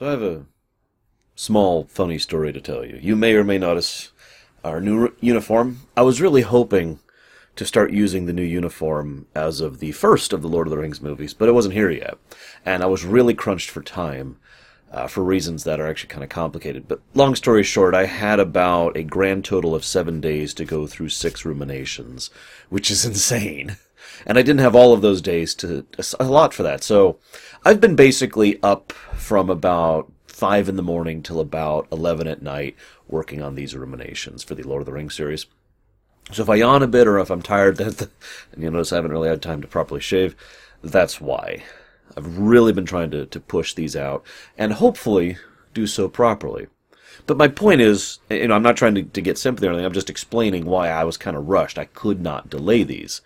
So I have a small, funny story to tell you. You may or may notice our new uniform. I was really hoping to start using the new uniform as of the first of the Lord of the Rings movies, but it wasn't here yet. And I was really crunched for time uh, for reasons that are actually kind of complicated. But long story short, I had about a grand total of seven days to go through six ruminations, which is insane. And I didn't have all of those days to a lot for that. So I've been basically up from about five in the morning till about 11 at night working on these ruminations for the Lord of the Rings series. So if I yawn a bit or if I'm tired, and you'll notice I haven't really had time to properly shave, that's why. I've really been trying to, to push these out and hopefully do so properly. But my point is, you know, I'm not trying to, to get sympathy or anything. I'm just explaining why I was kind of rushed. I could not delay these.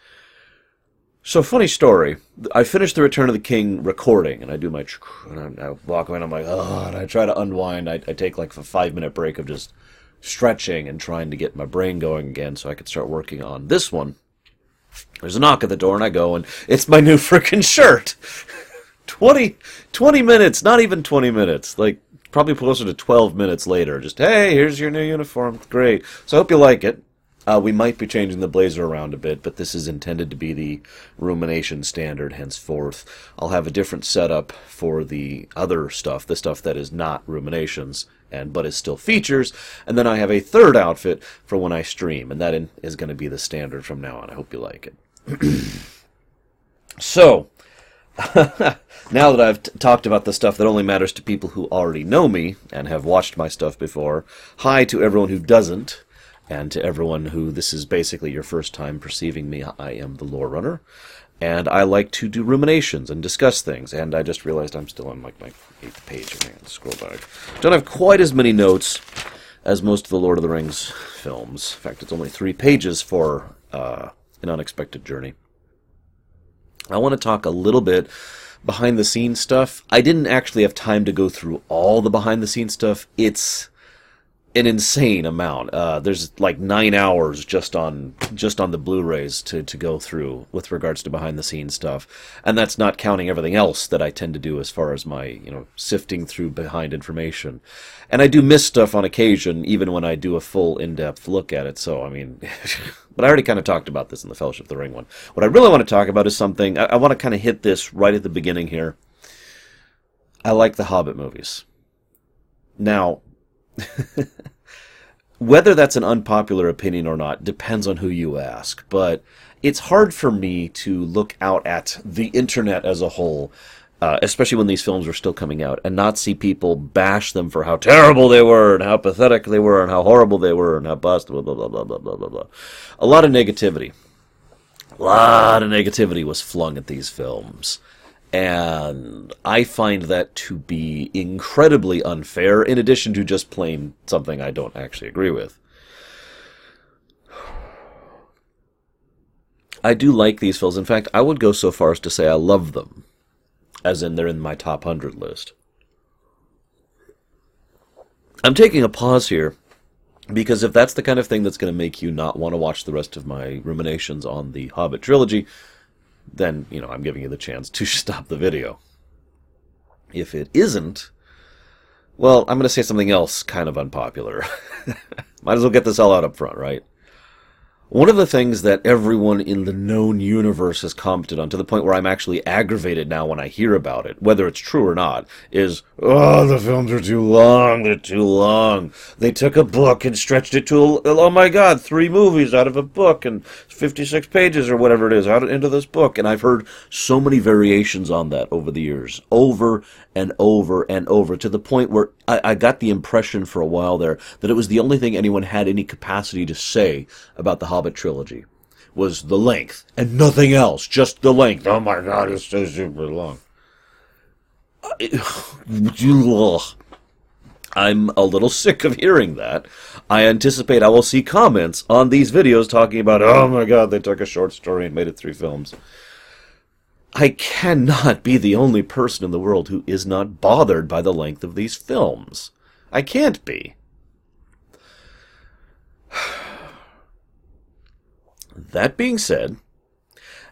So, funny story. I finished the Return of the King recording, and I do my, and I walk away, and I'm like, oh, and I try to unwind. I, I take like a five minute break of just stretching and trying to get my brain going again so I could start working on this one. There's a knock at the door, and I go, and it's my new freaking shirt. 20, 20 minutes, not even 20 minutes, like probably closer to 12 minutes later. Just, hey, here's your new uniform. Great. So I hope you like it. Uh, we might be changing the blazer around a bit, but this is intended to be the rumination standard henceforth. I'll have a different setup for the other stuff, the stuff that is not ruminations, and but is still features. And then I have a third outfit for when I stream, and that is going to be the standard from now on. I hope you like it. so, now that I've t- talked about the stuff that only matters to people who already know me and have watched my stuff before, hi to everyone who doesn't. And to everyone who this is basically your first time perceiving me, I am the lore runner. And I like to do ruminations and discuss things. And I just realized I'm still on like my eighth page. Hang on, scroll back. Don't have quite as many notes as most of the Lord of the Rings films. In fact, it's only three pages for uh, an unexpected journey. I want to talk a little bit behind the scenes stuff. I didn't actually have time to go through all the behind the scenes stuff. It's an insane amount. Uh, there's like nine hours just on just on the Blu-rays to to go through with regards to behind the scenes stuff, and that's not counting everything else that I tend to do as far as my you know sifting through behind information. And I do miss stuff on occasion, even when I do a full in-depth look at it. So I mean, but I already kind of talked about this in the Fellowship of the Ring one. What I really want to talk about is something I, I want to kind of hit this right at the beginning here. I like the Hobbit movies. Now, whether that's an unpopular opinion or not depends on who you ask, but it's hard for me to look out at the internet as a whole, uh, especially when these films were still coming out, and not see people bash them for how terrible they were, and how pathetic they were, and how horrible they were, and how bust, blah, blah, blah, blah, blah, blah, blah, blah. A lot of negativity. A lot of negativity was flung at these films. And I find that to be incredibly unfair, in addition to just plain something I don't actually agree with. I do like these films. In fact, I would go so far as to say I love them, as in they're in my top 100 list. I'm taking a pause here because if that's the kind of thing that's going to make you not want to watch the rest of my ruminations on the Hobbit trilogy, then, you know, I'm giving you the chance to stop the video. If it isn't, well, I'm going to say something else kind of unpopular. Might as well get this all out up front, right? One of the things that everyone in the known universe has commented on, to the point where I'm actually aggravated now when I hear about it, whether it's true or not, is, oh, the films are too long, they're too long. They took a book and stretched it to, oh my god, three movies out of a book and 56 pages or whatever it is out into this book. And I've heard so many variations on that over the years, over and over and over, to the point where I, I got the impression for a while there that it was the only thing anyone had any capacity to say about the Hobbit trilogy was the length and nothing else, just the length. Oh my god, it's so super long. I'm a little sick of hearing that. I anticipate I will see comments on these videos talking about, oh my god, they took a short story and made it three films. I cannot be the only person in the world who is not bothered by the length of these films. I can't be. That being said,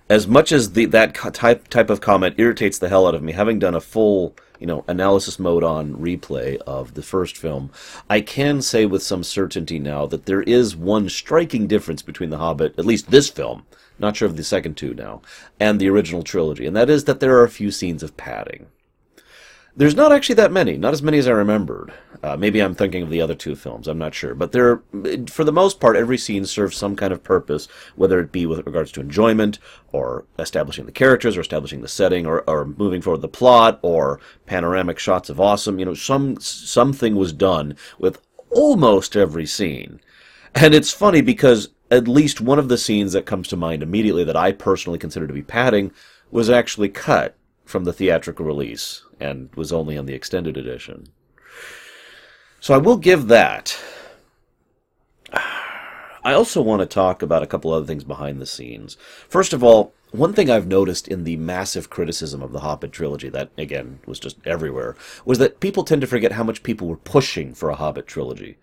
as much as the, that type type of comment irritates the hell out of me, having done a full you know, analysis mode on replay of the first film, I can say with some certainty now that there is one striking difference between The Hobbit, at least this film, not sure of the second two now, and the original trilogy, and that is that there are a few scenes of padding. There's not actually that many, not as many as I remembered. Uh, maybe I'm thinking of the other two films, I'm not sure. But there, for the most part, every scene serves some kind of purpose, whether it be with regards to enjoyment, or establishing the characters, or establishing the setting, or, or moving forward the plot, or panoramic shots of awesome. You know, some something was done with almost every scene. And it's funny because at least one of the scenes that comes to mind immediately that I personally consider to be padding was actually cut from the theatrical release and was only on the extended edition. So I will give that. I also want to talk about a couple other things behind the scenes. First of all, one thing I've noticed in the massive criticism of the Hobbit trilogy, that again was just everywhere, was that people tend to forget how much people were pushing for a Hobbit trilogy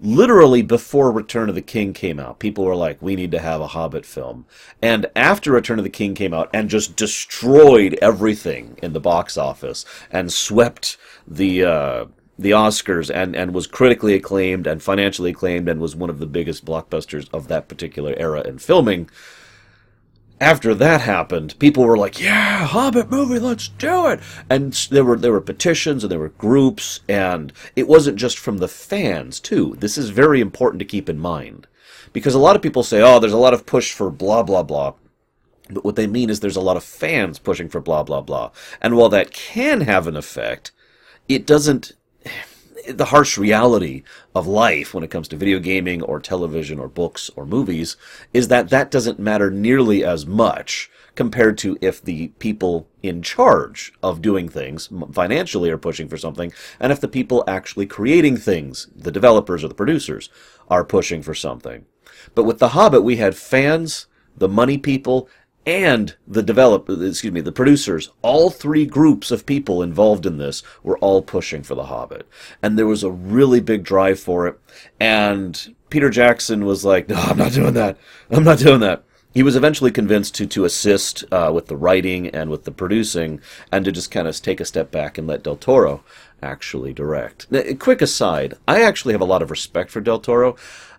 literally before Return of the King came out, people were like, we need to have a Hobbit film. And after Return of the King came out and just destroyed everything in the box office and swept the, uh, the Oscars and, and was critically acclaimed and financially acclaimed and was one of the biggest blockbusters of that particular era in filming after that happened, people were like, "Yeah, Hobbit movie, let's do it!" And there were there were petitions and there were groups, and it wasn't just from the fans too. This is very important to keep in mind because a lot of people say, "Oh, there's a lot of push for blah blah blah." But what they mean is there's a lot of fans pushing for blah blah blah. And while that can have an effect, it doesn't the harsh reality of life when it comes to video gaming or television or books or movies is that that doesn't matter nearly as much compared to if the people in charge of doing things financially are pushing for something and if the people actually creating things, the developers or the producers, are pushing for something. But with The Hobbit, we had fans, the money people, and the develop excuse me the producers all three groups of people involved in this were all pushing for the hobbit. And there was a really big drive for it. And peter jackson was like no i'm not doing that. I'm not doing that. He was eventually convinced to to assist uh, with the writing and with the producing and to just kind of take a step back and let del toro actually direct. Now, quick aside. I actually have a lot of respect for del toro.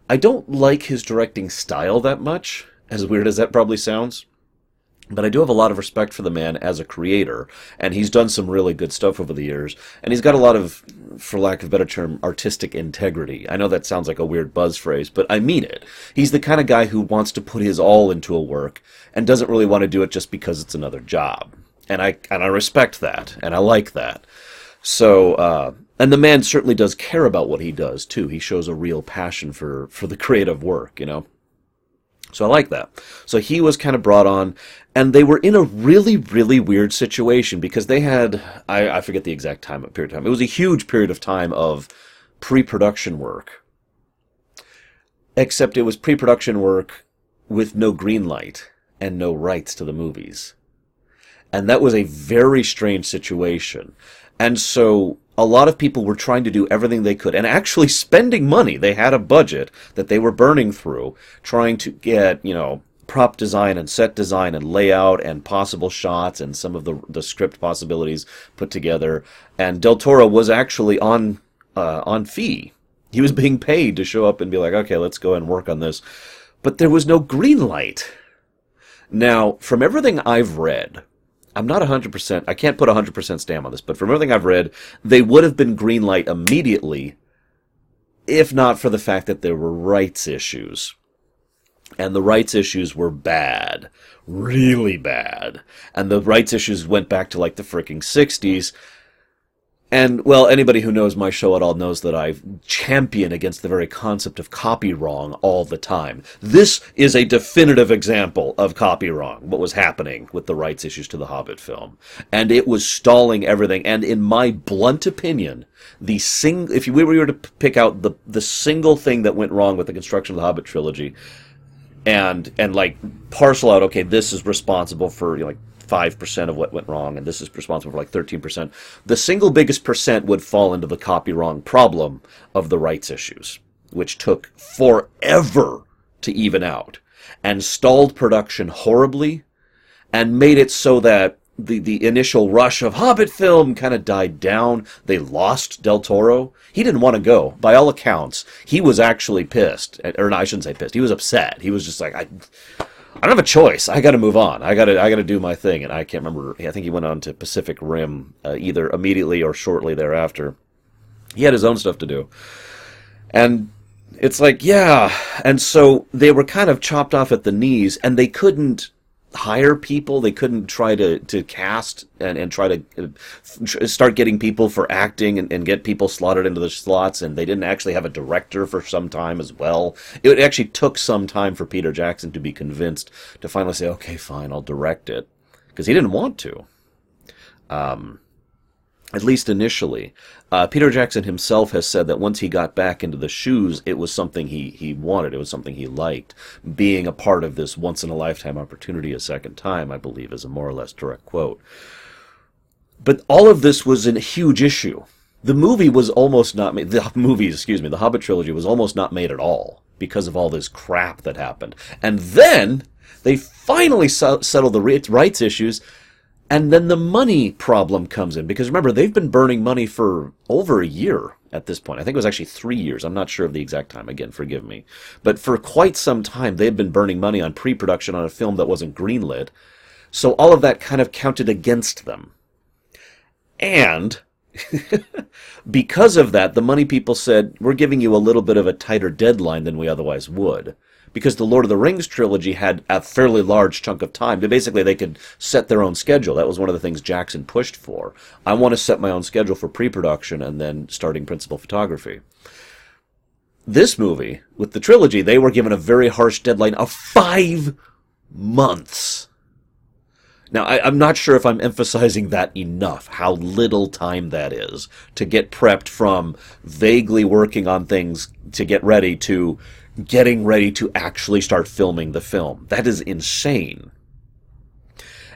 I don't like his directing style that much as weird as that probably sounds but I do have a lot of respect for the man as a creator, and he's done some really good stuff over the years, and he's got a lot of, for lack of a better term, artistic integrity. I know that sounds like a weird buzz phrase, but I mean it. He's the kind of guy who wants to put his all into a work and doesn't really want to do it just because it's another job. And I and I respect that, and I like that. So, uh, and the man certainly does care about what he does too. He shows a real passion for for the creative work, you know. So I like that. So he was kind of brought on, and they were in a really, really weird situation because they had, I, I forget the exact time, period of time. It was a huge period of time of pre-production work. Except it was pre-production work with no green light and no rights to the movies. And that was a very strange situation. And so a lot of people were trying to do everything they could and actually spending money. They had a budget that they were burning through trying to get, you know, prop design and set design and layout and possible shots and some of the the script possibilities put together. And Del Toro was actually on uh, on fee. He was being paid to show up and be like, okay, let's go and work on this. But there was no green light. Now, from everything I've read, I'm not 100%, I can't put 100% stamp on this, but from everything I've read, they would have been green light immediately if not for the fact that there were rights issues. And the rights issues were bad. Really bad. And the rights issues went back to like the freaking 60s. And, well, anybody who knows my show at all knows that I champion against the very concept of copy wrong all the time. This is a definitive example of copy wrong, what was happening with the rights issues to the Hobbit film. And it was stalling everything. And in my blunt opinion, the sing, if we were to pick out the, the single thing that went wrong with the construction of the Hobbit trilogy, and, and like parcel out, okay, this is responsible for, you know, like, 5% of what went wrong, and this is responsible for like 13%. The single biggest percent would fall into the copy wrong problem of the rights issues, which took forever to even out, and stalled production horribly, and made it so that the, the initial rush of Hobbit film kind of died down. They lost Del Toro. He didn't want to go. By all accounts, he was actually pissed. Or no, I shouldn't say pissed. He was upset. He was just like, I, I don't have a choice. I got to move on. I got to, I got to do my thing. And I can't remember. I think he went on to Pacific Rim uh, either immediately or shortly thereafter. He had his own stuff to do, and it's like, yeah. And so they were kind of chopped off at the knees, and they couldn't hire people. They couldn't try to, to cast and, and try to uh, start getting people for acting and, and get people slotted into the slots. And they didn't actually have a director for some time as well. It actually took some time for Peter Jackson to be convinced to finally say, okay, fine, I'll direct it. Because he didn't want to. Um, at least initially. Uh, Peter Jackson himself has said that once he got back into the shoes, it was something he, he wanted. It was something he liked. Being a part of this once in a lifetime opportunity a second time, I believe, is a more or less direct quote. But all of this was a huge issue. The movie was almost not made, the movie, excuse me, the Hobbit trilogy was almost not made at all because of all this crap that happened. And then they finally settled the rights issues and then the money problem comes in because remember, they've been burning money for over a year at this point. I think it was actually three years. I'm not sure of the exact time. Again, forgive me. But for quite some time, they had been burning money on pre production on a film that wasn't greenlit. So all of that kind of counted against them. And because of that, the money people said, we're giving you a little bit of a tighter deadline than we otherwise would because the Lord of the Rings trilogy had a fairly large chunk of time. Basically, they could set their own schedule. That was one of the things Jackson pushed for. I want to set my own schedule for pre-production and then starting principal photography. This movie, with the trilogy, they were given a very harsh deadline of five months. Now, I, am not sure if I'm emphasizing that enough, how little time that is to get prepped from vaguely working on things to get ready to getting ready to actually start filming the film. That is insane.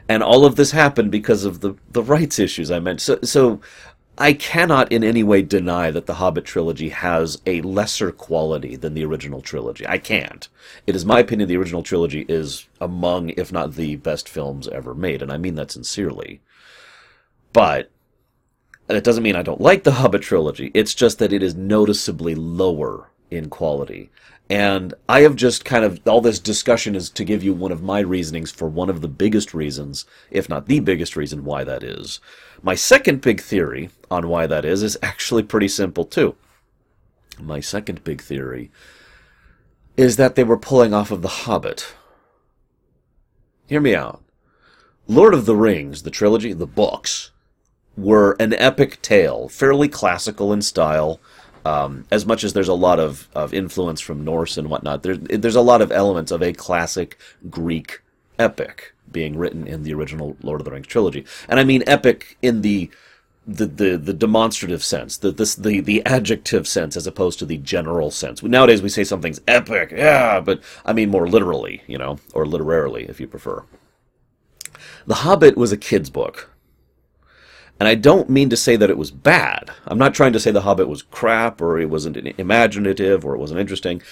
And all of this happened because of the, the rights issues I mentioned. So, so I cannot in any way deny that the Hobbit trilogy has a lesser quality than the original trilogy. I can't. It is my opinion the original trilogy is among, if not the best films ever made, and I mean that sincerely. But that doesn't mean I don't like the Hobbit trilogy. It's just that it is noticeably lower in quality. And I have just kind of, all this discussion is to give you one of my reasonings for one of the biggest reasons, if not the biggest reason why that is. My second big theory on why that is is actually pretty simple too. My second big theory is that they were pulling off of The Hobbit. Hear me out. Lord of the Rings, the trilogy, the books, were an epic tale, fairly classical in style, um, as much as there's a lot of, of influence from Norse and whatnot, there, there's a lot of elements of a classic Greek epic being written in the original Lord of the Rings trilogy. And I mean epic in the the, the, the demonstrative sense, the, this, the, the adjective sense, as opposed to the general sense. Nowadays we say something's epic, yeah, but I mean more literally, you know, or literarily, if you prefer. The Hobbit was a kid's book. And I don't mean to say that it was bad. I'm not trying to say The Hobbit was crap or it wasn't imaginative or it wasn't interesting.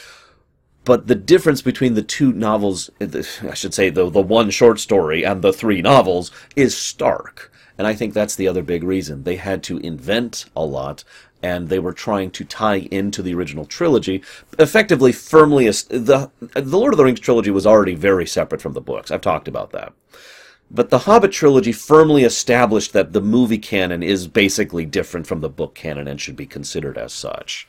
But the difference between the two novels, eh, I should say the, the one short story and the three novels, is stark. And I think that's the other big reason. They had to invent a lot and they were trying to tie into the original trilogy, effectively firmly. The, the Lord of the Rings trilogy was already very separate from the books. I've talked about that. But the Hobbit trilogy firmly established that the movie canon is basically different from the book canon and should be considered as such.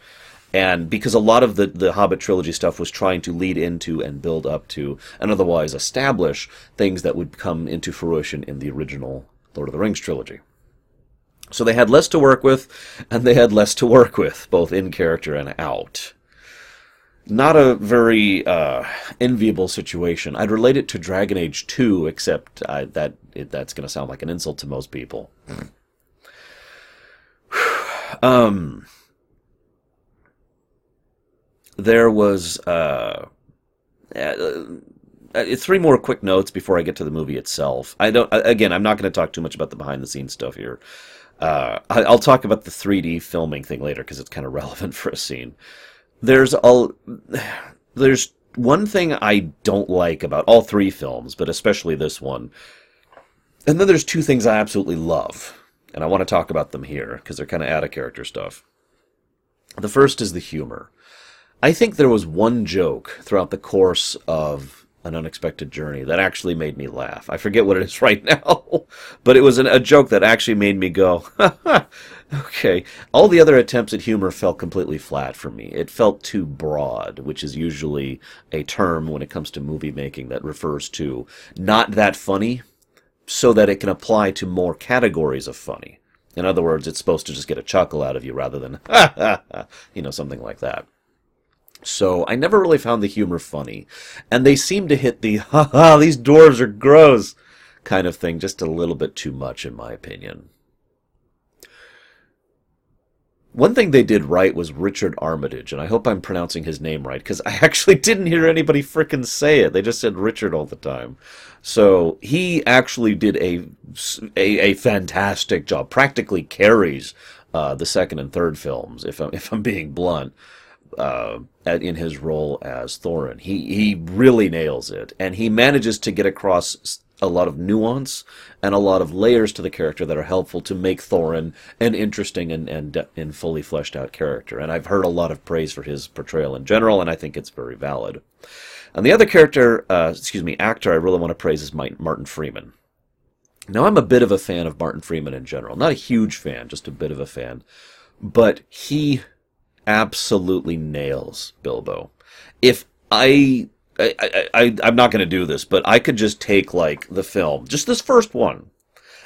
And because a lot of the, the Hobbit trilogy stuff was trying to lead into and build up to and otherwise establish things that would come into fruition in the original Lord of the Rings trilogy. So they had less to work with, and they had less to work with, both in character and out not a very uh, enviable situation. I'd relate it to Dragon Age 2, except I, that it, that's going to sound like an insult to most people. um, there was uh, uh, uh, three more quick notes before I get to the movie itself. I don't. Again, I'm not going to talk too much about the behind the scenes stuff here. Uh, I, will talk about the 3D filming thing later because it's kind of relevant for a scene there's a there's one thing I don't like about all three films, but especially this one, And then there's two things I absolutely love, and I want to talk about them here because they're kind of out of character stuff. The first is the humor. I think there was one joke throughout the course of an unexpected journey that actually made me laugh. I forget what it is right now, but it was an, a joke that actually made me go, okay. All the other attempts at humor fell completely flat for me. It felt too broad, which is usually a term when it comes to movie making that refers to not that funny, so that it can apply to more categories of funny. In other words, it's supposed to just get a chuckle out of you rather than, ha ha, you know, something like that. So I never really found the humor funny. And they seem to hit the, ha ha, these dwarves are gross kind of thing just a little bit too much, in my opinion. One thing they did right was Richard Armitage, and I hope I'm pronouncing his name right, because I actually didn't hear anybody frickin' say it. They just said Richard all the time. So he actually did a, a, a fantastic job, practically carries uh, the second and third films, if I'm, if I'm being blunt. Uh, in his role as Thorin. He he really nails it, and he manages to get across a lot of nuance and a lot of layers to the character that are helpful to make Thorin an interesting and, and, and fully fleshed out character. And I've heard a lot of praise for his portrayal in general, and I think it's very valid. And the other character, uh, excuse me, actor I really want to praise is Martin Freeman. Now, I'm a bit of a fan of Martin Freeman in general. Not a huge fan, just a bit of a fan. But he absolutely nails Bilbo. If I I, I, I'm not going to do this, but I could just take like the film, just this first one,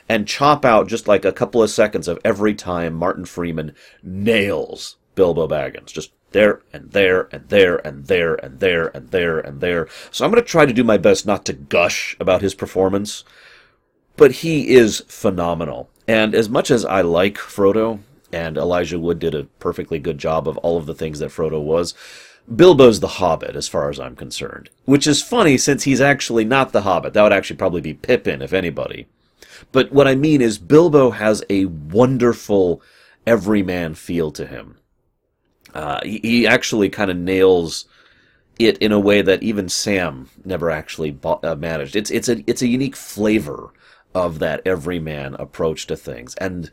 and chop out just like a couple of seconds of every time Martin Freeman nails Bilbo Baggins. Just there and there and there and there and there and there and there. So I'm going to try to do my best not to gush about his performance, but he is phenomenal. And as much as I like Frodo, and Elijah Wood did a perfectly good job of all of the things that Frodo was, Bilbo's the Hobbit, as far as I'm concerned. Which is funny since he's actually not the Hobbit. That would actually probably be Pippin, if anybody. But what I mean is, Bilbo has a wonderful everyman feel to him. Uh, he, he, actually kind of nails it in a way that even Sam never actually bo- uh, managed. It's it's a it's a unique flavor of that everyman approach to things, and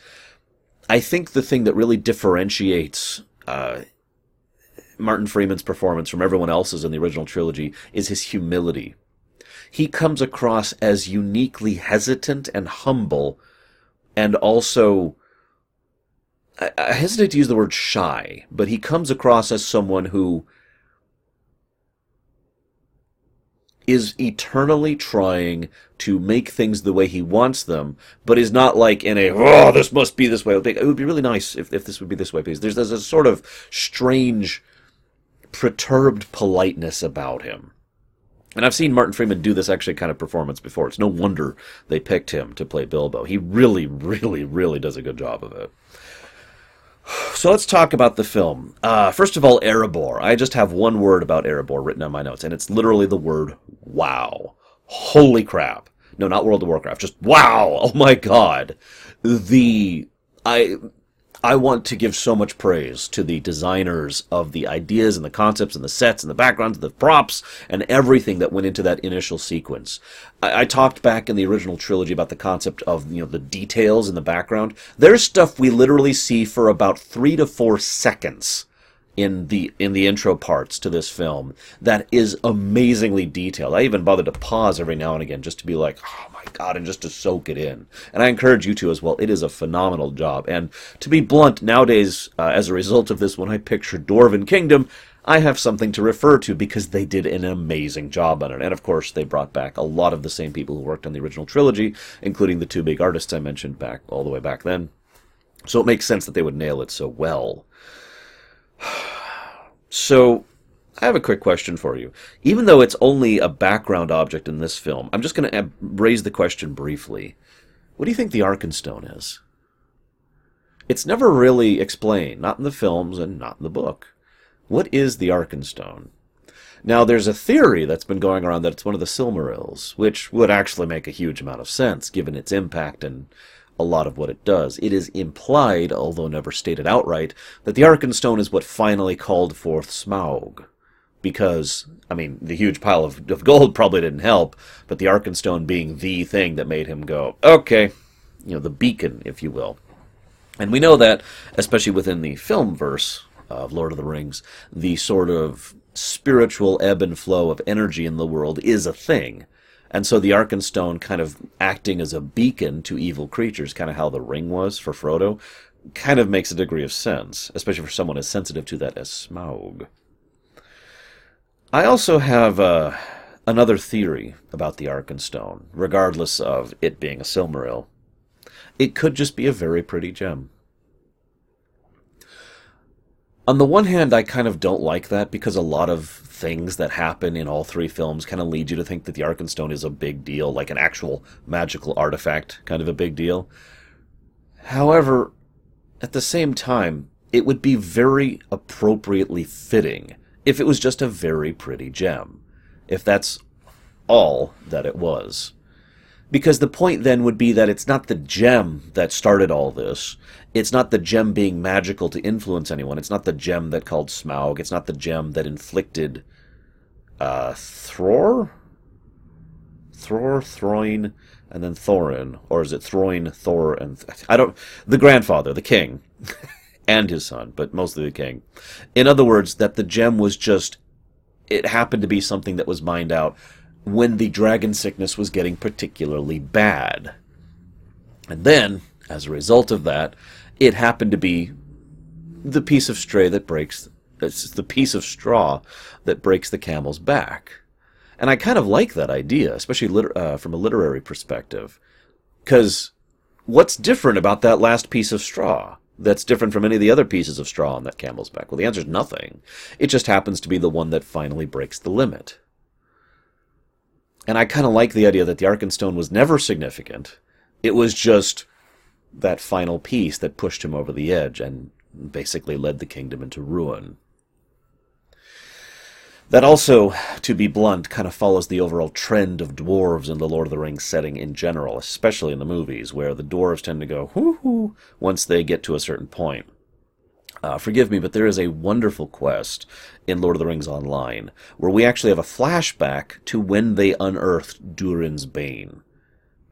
I think the thing that really differentiates uh, Martin Freeman's performance from everyone else's in the original trilogy is his humility. He comes across as uniquely hesitant and humble, and also, I, I hesitate to use the word shy, but he comes across as someone who is eternally trying to make things the way he wants them, but is not like in a, oh, this must be this way. It would be really nice if, if this would be this way, please. there's, there's a sort of strange perturbed politeness about him. And I've seen Martin Freeman do this actually kind of performance before. It's no wonder they picked him to play Bilbo. He really, really, really does a good job of it. So let's talk about the film. Uh, first of all, Erebor. I just have one word about Erebor written on my notes, and it's literally the word wow. Holy crap. No, not World of Warcraft. Just wow. Oh my god. The I I want to give so much praise to the designers of the ideas and the concepts and the sets and the backgrounds, and the props, and everything that went into that initial sequence. I, I, talked back in the original trilogy about the concept of you know the details in the background. There's stuff we literally see for about three to four seconds in the in the intro parts to this film that is amazingly detailed. I even bothered to pause every now and again just to be like, oh my god, and just to soak it in. And I encourage you to as well. It is a phenomenal job. And to be blunt, nowadays, uh, as a result of this, when I picture Dwarven Kingdom, I have something to refer to because they did an amazing job on it. And of course, they brought back a lot of the same people who worked on the original trilogy, including the two big artists I mentioned back all the way back then. So it makes sense that they would nail it so well. So, I have a quick question for you. Even though it's only a background object in this film, I'm just going to raise the question briefly. What do you think the Arkenstone is? It's never really explained, not in the films and not in the book. What is the Arkenstone? Now, there's a theory that's been going around that it's one of the Silmarils, which would actually make a huge amount of sense given its impact and a lot of what it does. It is implied, although never stated outright, that the Arkenstone is what finally called forth Smaug, because I mean the huge pile of, of gold probably didn't help, but the Arkenstone being the thing that made him go, okay, you know, the beacon, if you will. And we know that, especially within the film verse of Lord of the Rings, the sort of spiritual ebb and flow of energy in the world is a thing. And so the Arkenstone kind of acting as a beacon to evil creatures, kind of how the ring was for Frodo, kind of makes a degree of sense, especially for someone as sensitive to that as Smaug. I also have uh, another theory about the Arkenstone, regardless of it being a Silmaril. It could just be a very pretty gem. On the one hand, I kind of don't like that because a lot of things that happen in all three films kind of lead you to think that the Arkenstone is a big deal, like an actual magical artifact, kind of a big deal. However, at the same time, it would be very appropriately fitting if it was just a very pretty gem. If that's all that it was. Because the point then would be that it's not the gem that started all this. It's not the gem being magical to influence anyone. It's not the gem that called Smaug. It's not the gem that inflicted uh, Thror? Thror, Throin, and then Thorin. Or is it Throin, Thor, and... Th- I don't... The grandfather, the king. and his son, but mostly the king. In other words, that the gem was just... It happened to be something that was mined out when the dragon sickness was getting particularly bad. And then, as a result of that, it happened to be the piece of stray that breaks it's the piece of straw that breaks the camel's back. And I kind of like that idea, especially uh, from a literary perspective. Because what's different about that last piece of straw that's different from any of the other pieces of straw on that camel's back? Well, the answer is nothing. It just happens to be the one that finally breaks the limit. And I kind of like the idea that the Arkenstone was never significant. It was just that final piece that pushed him over the edge and basically led the kingdom into ruin. That also, to be blunt, kind of follows the overall trend of dwarves in the Lord of the Rings setting in general, especially in the movies, where the dwarves tend to go whoo hoo once they get to a certain point. Uh, forgive me, but there is a wonderful quest in Lord of the Rings Online where we actually have a flashback to when they unearthed Durin's Bane.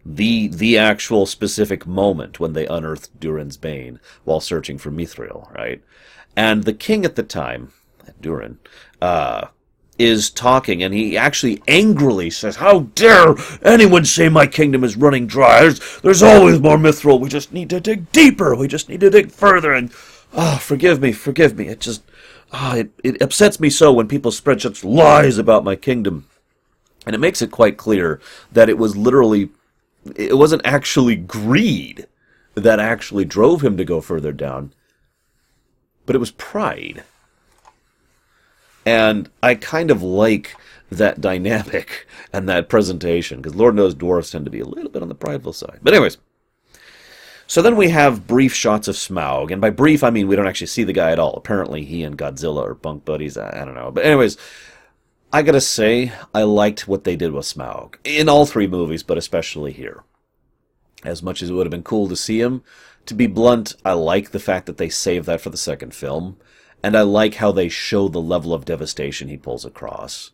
The the actual specific moment when they unearthed Durin's Bane while searching for Mithril, right? And the king at the time, Durin, uh, is talking, and he actually angrily says, How dare anyone say my kingdom is running dry? There's, there's always more mithril. We just need to dig deeper. We just need to dig further. And Ah, oh, forgive me, forgive me. It just, ah, oh, it, it upsets me so when people spread such lies about my kingdom. And it makes it quite clear that it was literally, it wasn't actually greed that actually drove him to go further down, but it was pride. And I kind of like that dynamic and that presentation, because Lord knows dwarves tend to be a little bit on the prideful side. But anyways, so then we have brief shots of Smaug, and by brief I mean we don't actually see the guy at all. Apparently he and Godzilla are bunk buddies. I, I don't know, but anyways, I gotta say I liked what they did with Smaug in all three movies, but especially here. As much as it would have been cool to see him, to be blunt, I like the fact that they saved that for the second film, and I like how they show the level of devastation he pulls across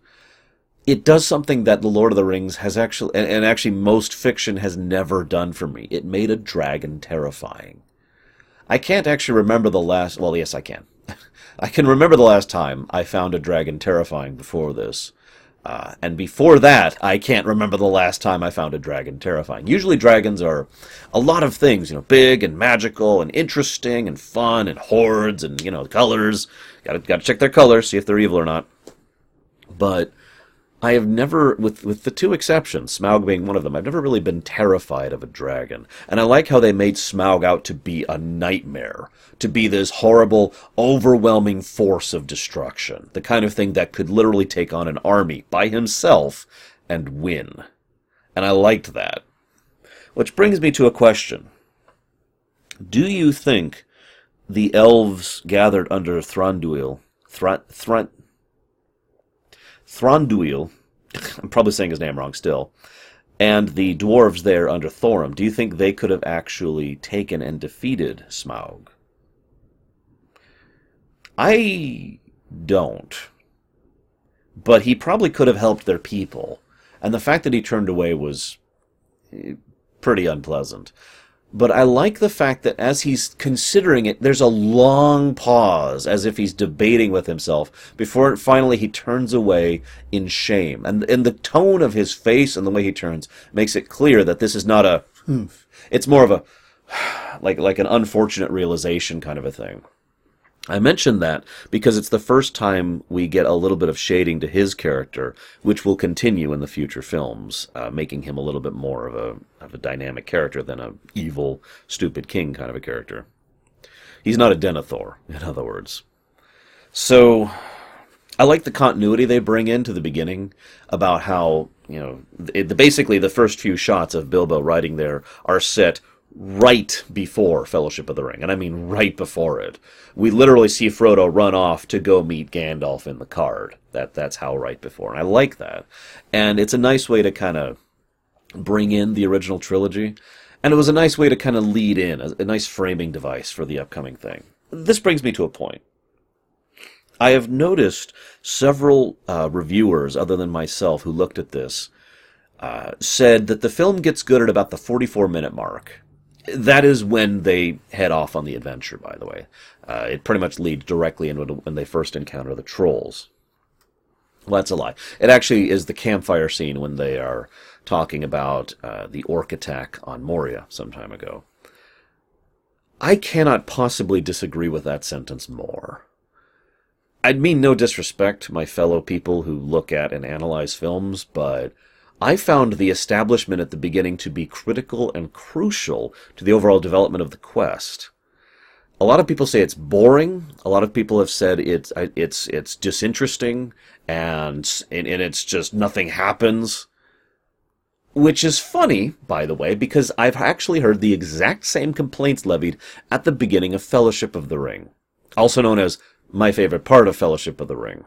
it does something that the Lord of the Rings has actually, and, and, actually most fiction has never done for me. It made a dragon terrifying. I can't actually remember the last, well, yes, I can. I can remember the last time I found a dragon terrifying before this. Uh, and before that, I can't remember the last time I found a dragon terrifying. Usually dragons are a lot of things, you know, big and magical and interesting and fun and hordes and, you know, colors. Gotta, gotta check their colors, see if they're evil or not. But I have never, with with the two exceptions, Smaug being one of them, I've never really been terrified of a dragon. And I like how they made Smaug out to be a nightmare, to be this horrible, overwhelming force of destruction, the kind of thing that could literally take on an army by himself and win. And I liked that. Which brings me to a question. Do you think the elves gathered under Thranduil, Thran, Thran, Thranduil, I'm probably saying his name wrong still, and the dwarves there under Thorin, do you think they could have actually taken and defeated Smaug? I don't. but he probably could have helped their people. And the fact that he turned away was eh, pretty unpleasant. But I like the fact that as he's considering it, there's a long pause, as if he's debating with himself, before finally he turns away in shame. And, and the tone of his face and the way he turns makes it clear that this is not a, hmm. it's more of a, like, like an unfortunate realization kind of a thing. I mention that because it's the first time we get a little bit of shading to his character, which will continue in the future films, uh, making him a little bit more of a of a dynamic character than a evil, stupid king kind of a character. He's not a Denethor, in other words. So, I like the continuity they bring into the beginning about how you know it, basically the first few shots of Bilbo riding there are set right before Fellowship of the Ring, and I mean right before it. We literally see Frodo run off to go meet Gandalf in the card. That that's how right before, and I like that. And it's a nice way to kind of bring in the original trilogy, and it was a nice way to kind of lead in a, a nice framing device for the upcoming thing. This brings me to a point. I have noticed several uh, reviewers, other than myself, who looked at this, uh, said that the film gets good at about the 44 minute mark that is when they head off on the adventure, by the way. Uh, it pretty much leads directly into when they first encounter the trolls. Well, that's a lie. It actually is the campfire scene when they are talking about uh, the orc attack on Moria some time ago. I cannot possibly disagree with that sentence more. I'd mean no disrespect to my fellow people who look at and analyze films, but I found the establishment at the beginning to be critical and crucial to the overall development of the quest. A lot of people say it's boring. A lot of people have said it's uh, it's it's disinteresting and and, and it's just nothing happens. Which is funny, by the way, because I've actually heard the exact same complaints levied at the beginning of Fellowship of the Ring, also known as my favorite part of Fellowship of the Ring.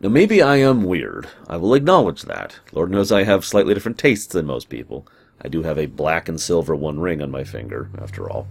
Now, maybe I am weird. I will acknowledge that. Lord knows I have slightly different tastes than most people. I do have a black and silver one ring on my finger, after all.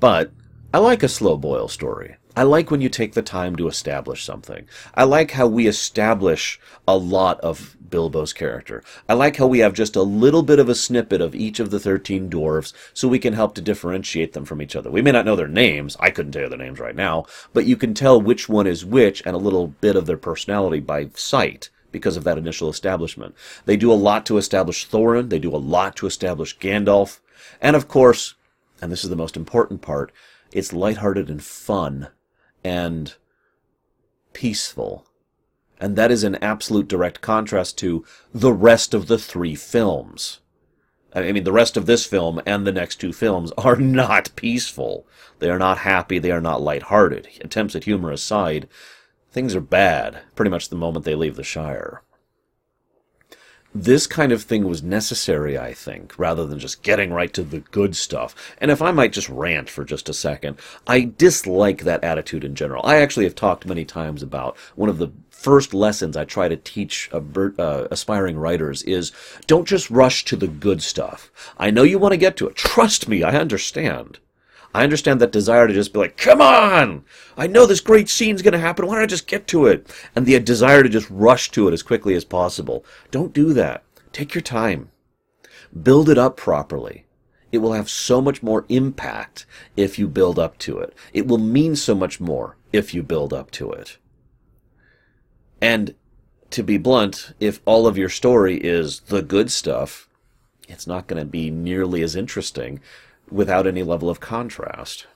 But I like a slow boil story. I like when you take the time to establish something. I like how we establish a lot of Bilbo's character. I like how we have just a little bit of a snippet of each of the 13 dwarves so we can help to differentiate them from each other. We may not know their names. I couldn't tell you their names right now, but you can tell which one is which and a little bit of their personality by sight because of that initial establishment. They do a lot to establish Thorin. They do a lot to establish Gandalf. And of course, and this is the most important part, it's lighthearted and fun and peaceful. And that is an absolute direct contrast to the rest of the three films. I mean, the rest of this film and the next two films are not peaceful. They are not happy. They are not lighthearted. Attempts at humor aside, things are bad pretty much the moment they leave the Shire this kind of thing was necessary, I think, rather than just getting right to the good stuff. And if I might just rant for just a second, I dislike that attitude in general. I actually have talked many times about one of the first lessons I try to teach uh, aspiring writers is don't just rush to the good stuff. I know you want to get to it. Trust me, I understand. I understand that desire to just be like, come on! I know this great scene's going to happen. Why don't I just get to it? And the desire to just rush to it as quickly as possible. Don't do that. Take your time. Build it up properly. It will have so much more impact if you build up to it. It will mean so much more if you build up to it. And to be blunt, if all of your story is the good stuff, it's not going to be nearly as interesting without any level of contrast.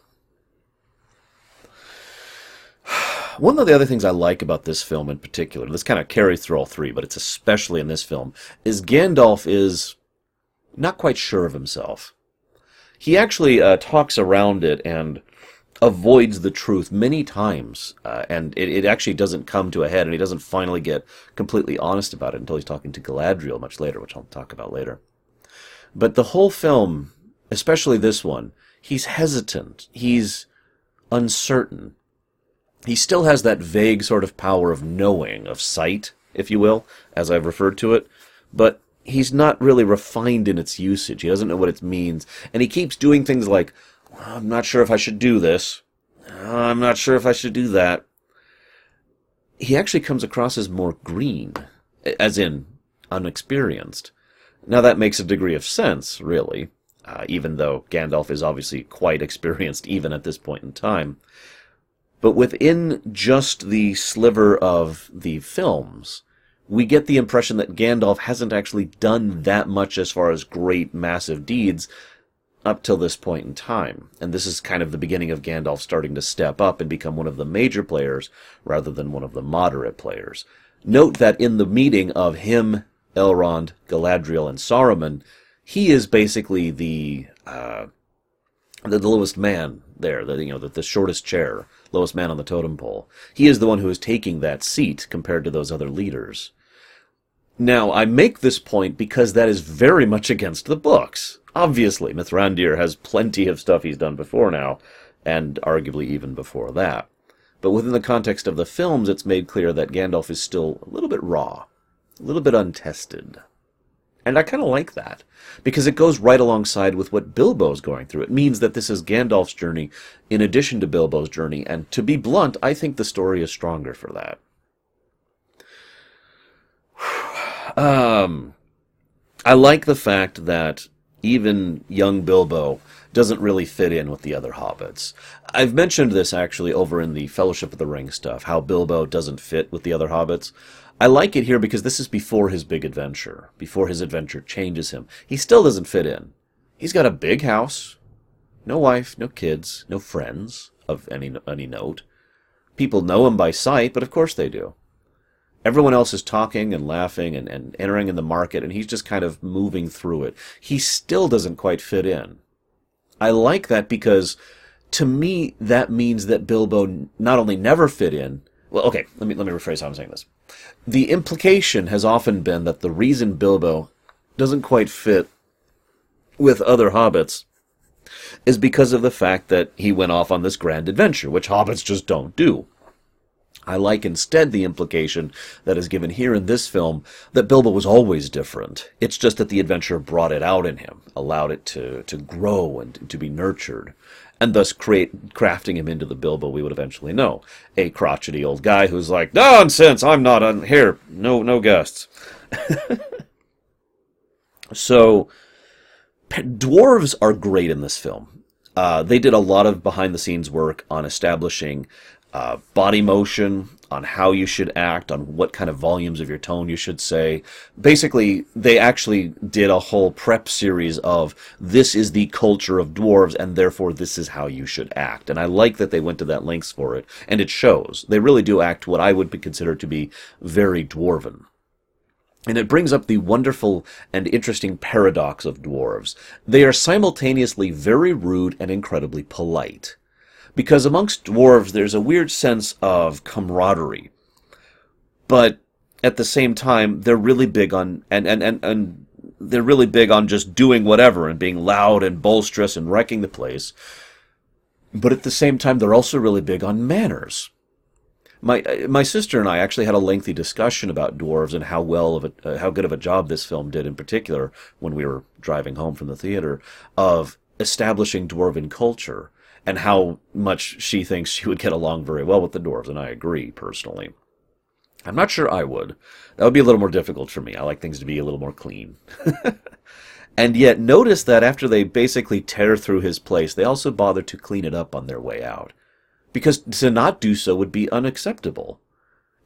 One of the other things I like about this film in particular, this kind of carries through all three, but it's especially in this film, is Gandalf is not quite sure of himself. He actually uh, talks around it and avoids the truth many times, uh, and it, it, actually doesn't come to a head, and he doesn't finally get completely honest about it until he's talking to Galadriel much later, which I'll talk about later. But the whole film especially this one, he's hesitant. He's uncertain. He still has that vague sort of power of knowing, of sight, if you will, as I've referred to it, but he's not really refined in its usage. He doesn't know what it means, and he keeps doing things like, I'm not sure if I should do this. Uh, I'm not sure if I should do that. he actually comes across as more green, as in unexperienced. Now that makes a degree of sense, really, uh, even though Gandalf is obviously quite experienced even at this point in time. But within just the sliver of the films, we get the impression that Gandalf hasn't actually done that much as far as great, massive deeds up till this point in time. And this is kind of the beginning of Gandalf starting to step up and become one of the major players rather than one of the moderate players. Note that in the meeting of him, Elrond, Galadriel, and Saruman, he is basically the uh, the, the lowest man there, the you know the, the shortest chair, lowest man on the totem pole. He is the one who is taking that seat compared to those other leaders. Now, I make this point because that is very much against the books. Obviously, Mithrandir has plenty of stuff he's done before now, and arguably even before that. But within the context of the films, it's made clear that Gandalf is still a little bit raw, a little bit untested. And I kind of like that, because it goes right alongside with what Bilbo's going through. It means that this is Gandalf's journey in addition to Bilbo's journey, and to be blunt, I think the story is stronger for that. Um, I like the fact that even young Bilbo doesn't really fit in with the other hobbits. I've mentioned this actually over in the Fellowship of the Ring stuff, how Bilbo doesn't fit with the other hobbits. I like it here because this is before his big adventure, before his adventure changes him. He still doesn't fit in. He's got a big house, no wife, no kids, no friends of any any note. People know him by sight, but of course they do. Everyone else is talking and laughing and, and entering in the market, and he's just kind of moving through it. He still doesn't quite fit in. I like that because to me that means that Bilbo not only never fit in, well, okay, let me let me rephrase how I'm saying this. The implication has often been that the reason Bilbo doesn't quite fit with other hobbits is because of the fact that he went off on this grand adventure, which hobbits just don't do. I like instead the implication that is given here in this film that Bilbo was always different. It's just that the adventure brought it out in him, allowed it to, to grow and to be nurtured, and thus create crafting him into the Bilbo we would eventually know. A crotchety old guy who's like, Nonsense, I'm not on here, no no guests. so dwarves are great in this film. Uh, they did a lot of behind the scenes work on establishing uh, body motion, on how you should act, on what kind of volumes of your tone you should say. Basically, they actually did a whole prep series of this is the culture of dwarves, and therefore this is how you should act. And I like that they went to that lengths for it, and it shows. They really do act what I would consider to be very dwarven. And it brings up the wonderful and interesting paradox of dwarves. They are simultaneously very rude and incredibly polite because amongst dwarves there's a weird sense of camaraderie. But at the same time, they're really big on and and, and, and they're really big on just doing whatever and being loud and boisterous and wrecking the place. But at the same time, they're also really big on manners. My my sister and I actually had a lengthy discussion about dwarves and how well of a uh, how good of a job this film did in particular when we were driving home from the theater of establishing dwarven culture and how much she thinks she would get along very well with the dwarves, and I agree personally. I'm not sure I would. That would be a little more difficult for me. I like things to be a little more clean. and yet, notice that after they basically tear through his place, they also bother to clean it up on their way out. Because to not do so would be unacceptable.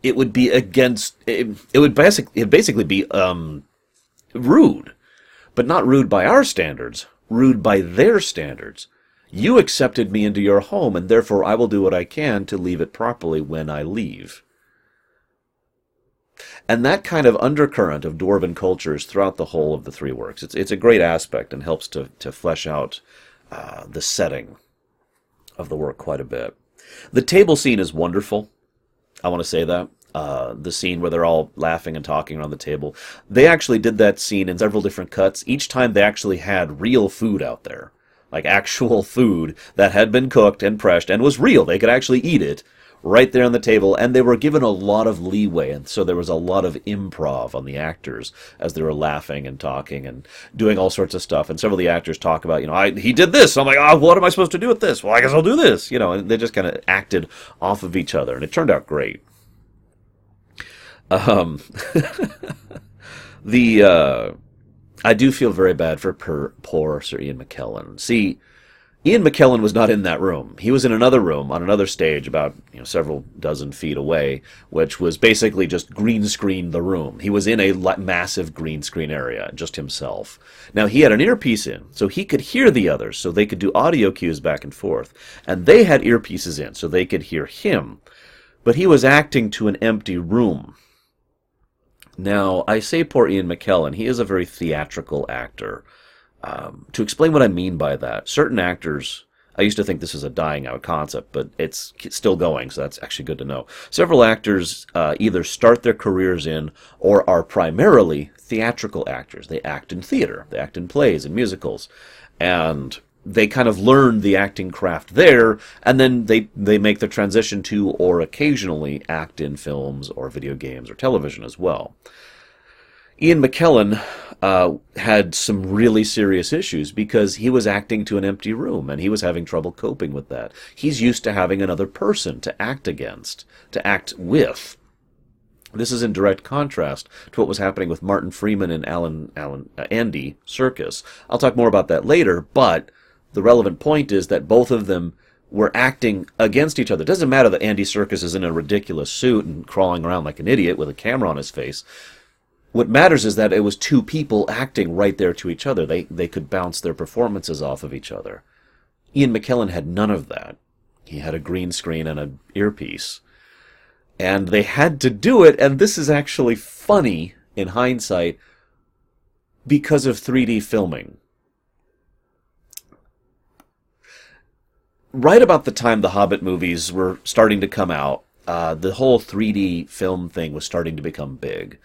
It would be against. It, it would basically, it basically be um, rude. But not rude by our standards, rude by their standards. You accepted me into your home, and therefore I will do what I can to leave it properly when I leave. And that kind of undercurrent of Dwarven cultures throughout the whole of the three works. It's, it's a great aspect and helps to, to flesh out uh, the setting of the work quite a bit. The table scene is wonderful. I want to say that. Uh, the scene where they're all laughing and talking around the table. They actually did that scene in several different cuts. Each time they actually had real food out there like actual food that had been cooked and pressed and was real. They could actually eat it right there on the table, and they were given a lot of leeway, and so there was a lot of improv on the actors as they were laughing and talking and doing all sorts of stuff. And several of the actors talk about, you know, I, he did this. I'm like, oh, what am I supposed to do with this? Well, I guess I'll do this. You know, and they just kind of acted off of each other, and it turned out great. Um, the uh, I do feel very bad for per, poor Sir Ian McKellen. See, Ian McKellen was not in that room. He was in another room on another stage about you know several dozen feet away, which was basically just green screen the room. He was in a massive green screen area, just himself. Now he had an earpiece in, so he could hear the others, so they could do audio cues back and forth, and they had earpieces in, so they could hear him. But he was acting to an empty room. Now, I say poor Ian McKellen, he is a very theatrical actor. Um, to explain what I mean by that, certain actors, I used to think this is a dying out concept, but it's still going, so that's actually good to know. Several actors uh, either start their careers in or are primarily theatrical actors. They act in theater, they act in plays and musicals, and they kind of learn the acting craft there, and then they, they make the transition to or occasionally act in films or video games or television as well. Ian McKellen uh, had some really serious issues because he was acting to an empty room and he was having trouble coping with that. He's used to having another person to act against, to act with. This is in direct contrast to what was happening with Martin Freeman and Alan, Alan uh, Andy Serkis. I'll talk more about that later, but the relevant point is that both of them were acting against each other. It doesn't matter that Andy Serkis is in a ridiculous suit and crawling around like an idiot with a camera on his face. What matters is that it was two people acting right there to each other. They they could bounce their performances off of each other. Ian McKellen had none of that. He had a green screen and an earpiece. And they had to do it, and this is actually funny in hindsight because of 3D filming. Right about the time the Hobbit movies were starting to come out, uh, the whole 3D film thing was starting to become big.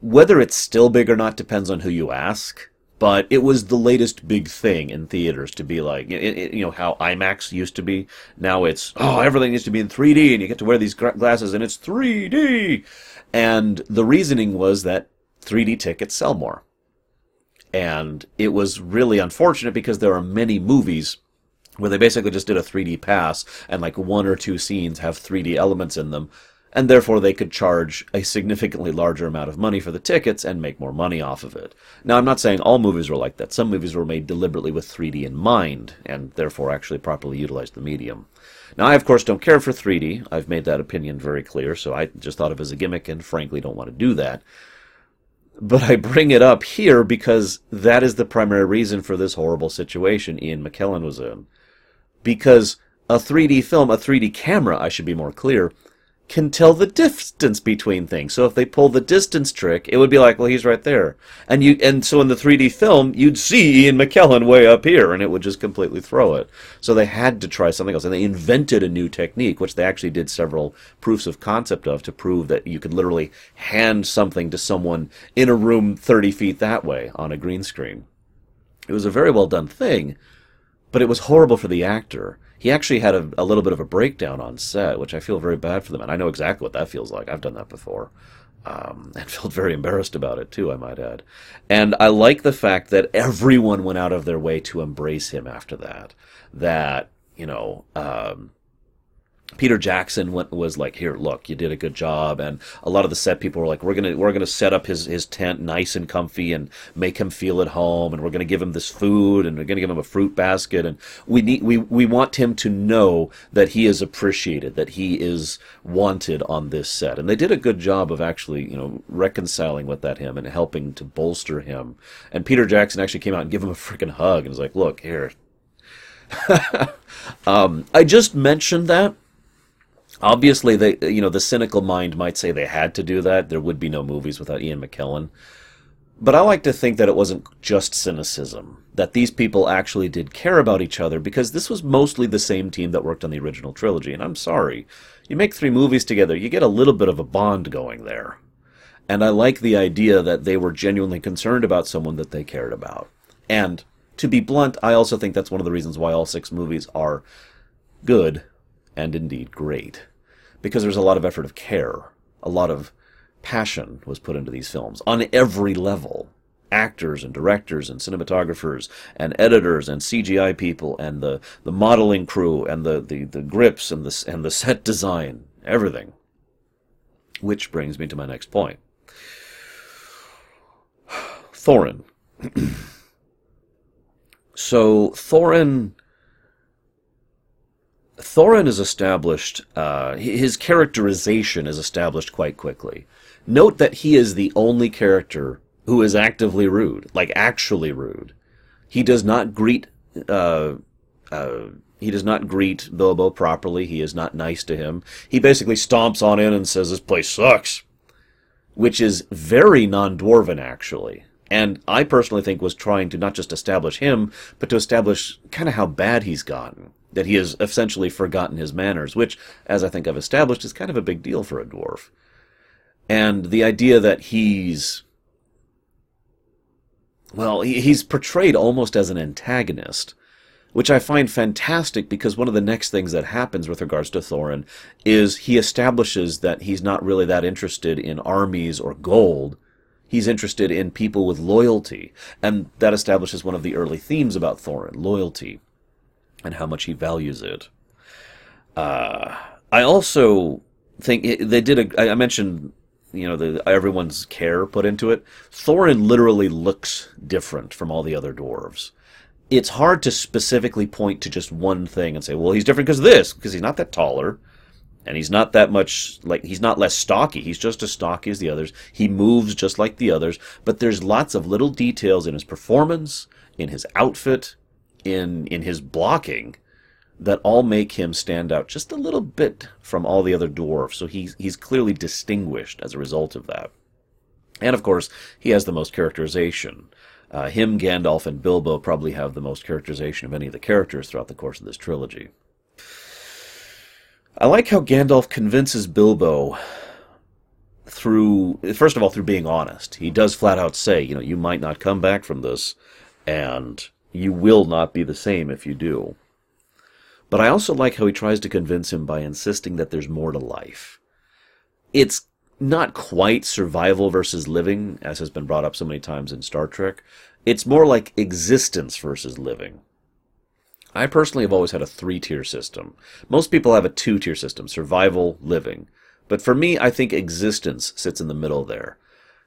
Whether it's still big or not depends on who you ask, but it was the latest big thing in theaters to be like, it, it, you know, how IMAX used to be. Now it's, oh, everything needs to be in 3D and you get to wear these glasses and it's 3D. And the reasoning was that 3D tickets sell more. And it was really unfortunate because there are many movies where they basically just did a 3D pass and like one or two scenes have 3D elements in them, and therefore they could charge a significantly larger amount of money for the tickets and make more money off of it. Now, I'm not saying all movies were like that. Some movies were made deliberately with 3D in mind and therefore actually properly utilized the medium. Now, I of course don't care for 3D. I've made that opinion very clear, so I just thought of it as a gimmick and frankly don't want to do that. But I bring it up here because that is the primary reason for this horrible situation Ian McKellen was in because a 3D film, a 3D camera, I should be more clear, can tell the distance between things. So if they pull the distance trick, it would be like, well, he's right there. And you, and so in the 3D film, you'd see Ian McKellen way up here, and it would just completely throw it. So they had to try something else, and they invented a new technique, which they actually did several proofs of concept of to prove that you could literally hand something to someone in a room 30 feet that way on a green screen. It was a very well done thing, but it was horrible for the actor. He actually had a, a little bit of a breakdown on set, which I feel very bad for them, and I know exactly what that feels like. I've done that before. Um, and felt very embarrassed about it too, I might add. And I like the fact that everyone went out of their way to embrace him after that. That you know, um, Peter Jackson went, was like, "Here, look, you did a good job," and a lot of the set people were like, "We're gonna we're gonna set up his his tent nice and comfy and make him feel at home, and we're gonna give him this food, and we're gonna give him a fruit basket, and we need we we want him to know that he is appreciated, that he is wanted on this set." And they did a good job of actually, you know, reconciling with that him and helping to bolster him. And Peter Jackson actually came out and gave him a freaking hug and was like, "Look here." um, I just mentioned that Obviously, they you know the cynical mind might say they had to do that. There would be no movies without Ian McKellen. But I like to think that it wasn't just cynicism, that these people actually did care about each other because this was mostly the same team that worked on the original trilogy. And I'm sorry, you make three movies together, you get a little bit of a bond going there. And I like the idea that they were genuinely concerned about someone that they cared about. And to be blunt, I also think that's one of the reasons why all six movies are good and indeed great because there's a lot of effort of care, a lot of passion was put into these films on every level. Actors and directors and cinematographers and editors and CGI people and the, the modeling crew and the, the, the grips and the, and the set design, everything Which brings me to my next point. Thorin. so Thorin Thorin is established, uh, his characterization is established quite quickly. Note that he is the only character who is actively rude, like actually rude. He does not greet, uh, uh, he does not greet Bilbo properly. He is not nice to him. He basically stomps on in and says, this place sucks. Which is very non-dwarven, actually. And I personally think was trying to not just establish him, but to establish kind of how bad he's gotten that he has essentially forgotten his manners, which, as I think I've established, is kind of a big deal for a dwarf. And the idea that he's, well, he's portrayed almost as an antagonist, which I find fantastic because one of the next things that happens with regards to Thorin is he establishes that he's not really that interested in armies or gold. He's interested in people with loyalty. And that establishes one of the early themes about Thorin, loyalty and how much he values it. Uh, I also think they did a. I mentioned, you know, the everyone's care put into it. Thorin literally looks different from all the other dwarves. It's hard to specifically point to just one thing and say, well, he's different because of this, because he's not that taller, and he's not that much like he's not less stocky. He's just as stocky as the others. He moves just like the others, but there's lots of little details in his performance, in his outfit, in in his blocking that all make him stand out just a little bit from all the other dwarves. So he's he's clearly distinguished as a result of that. And of course, he has the most characterization. Uh, him, Gandalf, and Bilbo probably have the most characterization of any of the characters throughout the course of this trilogy. I like how Gandalf convinces Bilbo through, first of all, through being honest. He does flat out say, you know, you might not come back from this, and you will not be the same if you do. But I also like how he tries to convince him by insisting that there's more to life. It's not quite survival versus living, as has been brought up so many times in Star Trek. It's more like existence versus living. I personally have always had a three tier system. Most people have a two tier system survival, living. But for me, I think existence sits in the middle there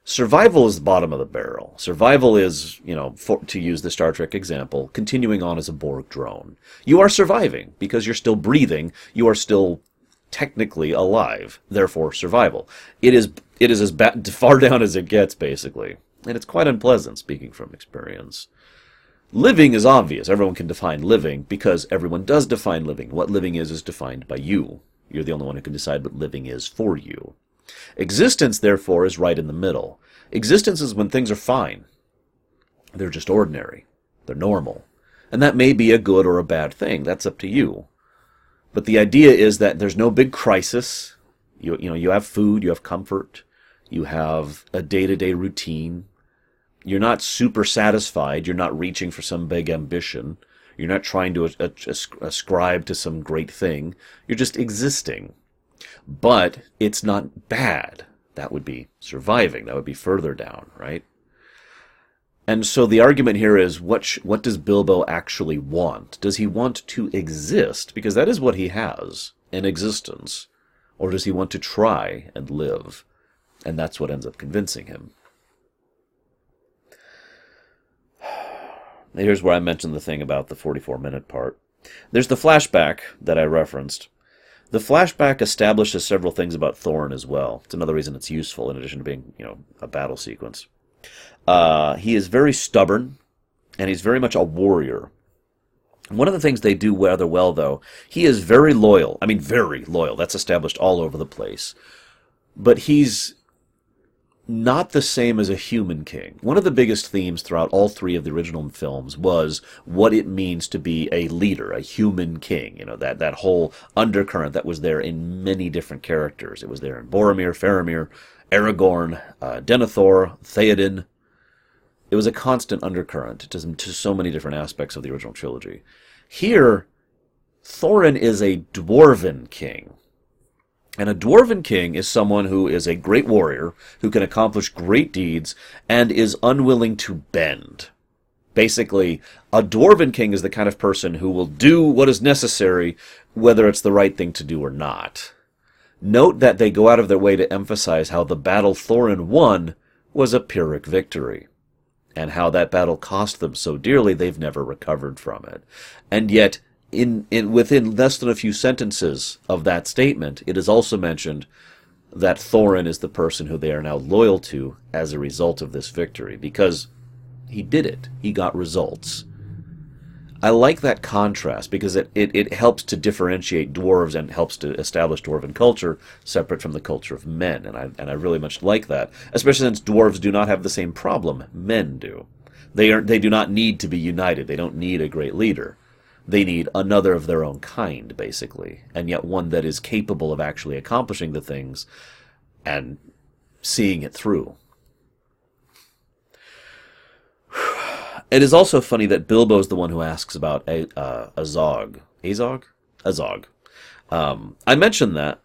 survival is the bottom of the barrel. Survival is, you know, for, to use the Star Trek example, continuing on as a Borg drone. You are surviving because you're still breathing. You are still technically alive. Therefore, survival. It is it is as ba- far down as it gets, basically, and it's quite unpleasant. Speaking from experience. Living is obvious. Everyone can define living because everyone does define living. What living is is defined by you. You're the only one who can decide what living is for you. Existence, therefore, is right in the middle. Existence is when things are fine. They're just ordinary. They're normal. And that may be a good or a bad thing. That's up to you. But the idea is that there's no big crisis. You, you know, you have food, you have comfort, you have a day-to-day routine. You're not super satisfied. You're not reaching for some big ambition. You're not trying to ascribe to some great thing. You're just existing but it's not bad. That would be surviving. That would be further down, right? And so the argument here is what sh- what does Bilbo actually want? Does he want to exist because that is what he has in existence, or does he want to try and live? And that's what ends up convincing him. Here's where I mentioned the thing about the 44 minute part. There's the flashback that I referenced the flashback establishes several things about Thorin as well. It's another reason it's useful, in addition to being, you know, a battle sequence. Uh, he is very stubborn, and he's very much a warrior. One of the things they do rather well, though, he is very loyal. I mean, very loyal. That's established all over the place. But he's not the same as a human king. One of the biggest themes throughout all three of the original films was what it means to be a leader, a human king. You know, that, that whole undercurrent that was there in many different characters. It was there in Boromir, Faramir, Aragorn, uh, Denethor, Theoden. It was a constant undercurrent to, to so many different aspects of the original trilogy. Here, Thorin is a dwarven king. And a dwarven king is someone who is a great warrior, who can accomplish great deeds, and is unwilling to bend. Basically, a dwarven king is the kind of person who will do what is necessary, whether it's the right thing to do or not. Note that they go out of their way to emphasize how the battle Thorin won was a Pyrrhic victory, and how that battle cost them so dearly they've never recovered from it. And yet, in, in within less than a few sentences of that statement, it is also mentioned that Thorin is the person who they are now loyal to as a result of this victory, because he did it. He got results. I like that contrast because it, it, it helps to differentiate dwarves and helps to establish dwarven culture separate from the culture of men. And I, and I really much like that, especially since dwarves do not have the same problem men do. They, are, they do not need to be united. They don't need a great leader. They need another of their own kind, basically, and yet one that is capable of actually accomplishing the things and seeing it through. It is also funny that Bilbo is the one who asks about a, uh, Azog. Azog? Azog. Um, I mentioned that.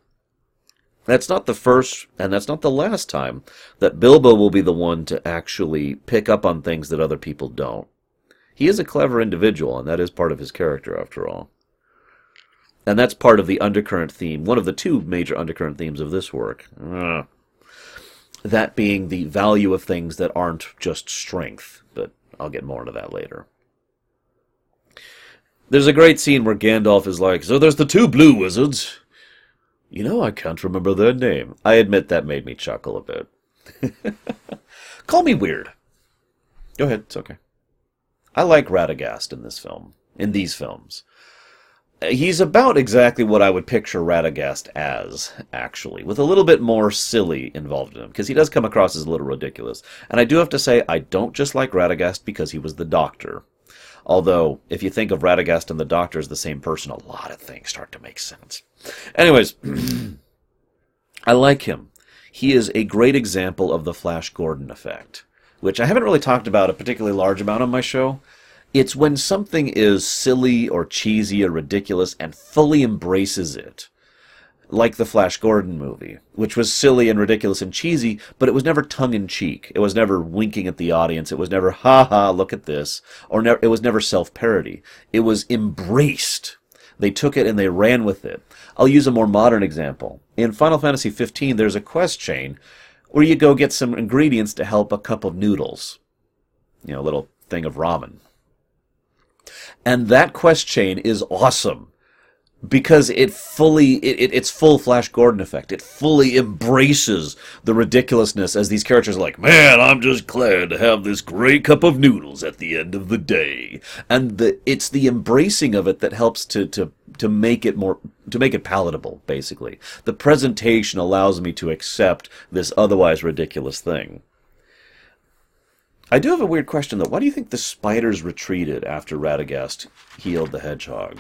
That's not the first, and that's not the last time that Bilbo will be the one to actually pick up on things that other people don't. He is a clever individual, and that is part of his character, after all. And that's part of the undercurrent theme, one of the two major undercurrent themes of this work. That being the value of things that aren't just strength, but I'll get more into that later. There's a great scene where Gandalf is like, So there's the two blue wizards. You know, I can't remember their name. I admit that made me chuckle a bit. Call me weird. Go ahead, it's okay. I like Radagast in this film, in these films. He's about exactly what I would picture Radagast as, actually, with a little bit more silly involved in him, because he does come across as a little ridiculous. And I do have to say, I don't just like Radagast because he was the doctor. Although, if you think of Radagast and the Doctor as the same person, a lot of things start to make sense. Anyways, I like him. He is a great example of the Flash Gordon effect which I haven't really talked about a particularly large amount on my show. It's when something is silly or cheesy or ridiculous and fully embraces it. Like the Flash Gordon movie, which was silly and ridiculous and cheesy, but it was never tongue in cheek. It was never winking at the audience. It was never, ha ha, look at this. Or ne- it was never self parody. It was embraced. They took it and they ran with it. I'll use a more modern example. In Final Fantasy XV, there's a quest chain or you go get some ingredients to help a cup of noodles. You know, a little thing of ramen. And that quest chain is awesome because it fully it, it, it's full flash gordon effect it fully embraces the ridiculousness as these characters are like man i'm just glad to have this great cup of noodles at the end of the day and the it's the embracing of it that helps to to to make it more to make it palatable basically the presentation allows me to accept this otherwise ridiculous thing I do have a weird question though. Why do you think the spiders retreated after Radagast healed the hedgehog?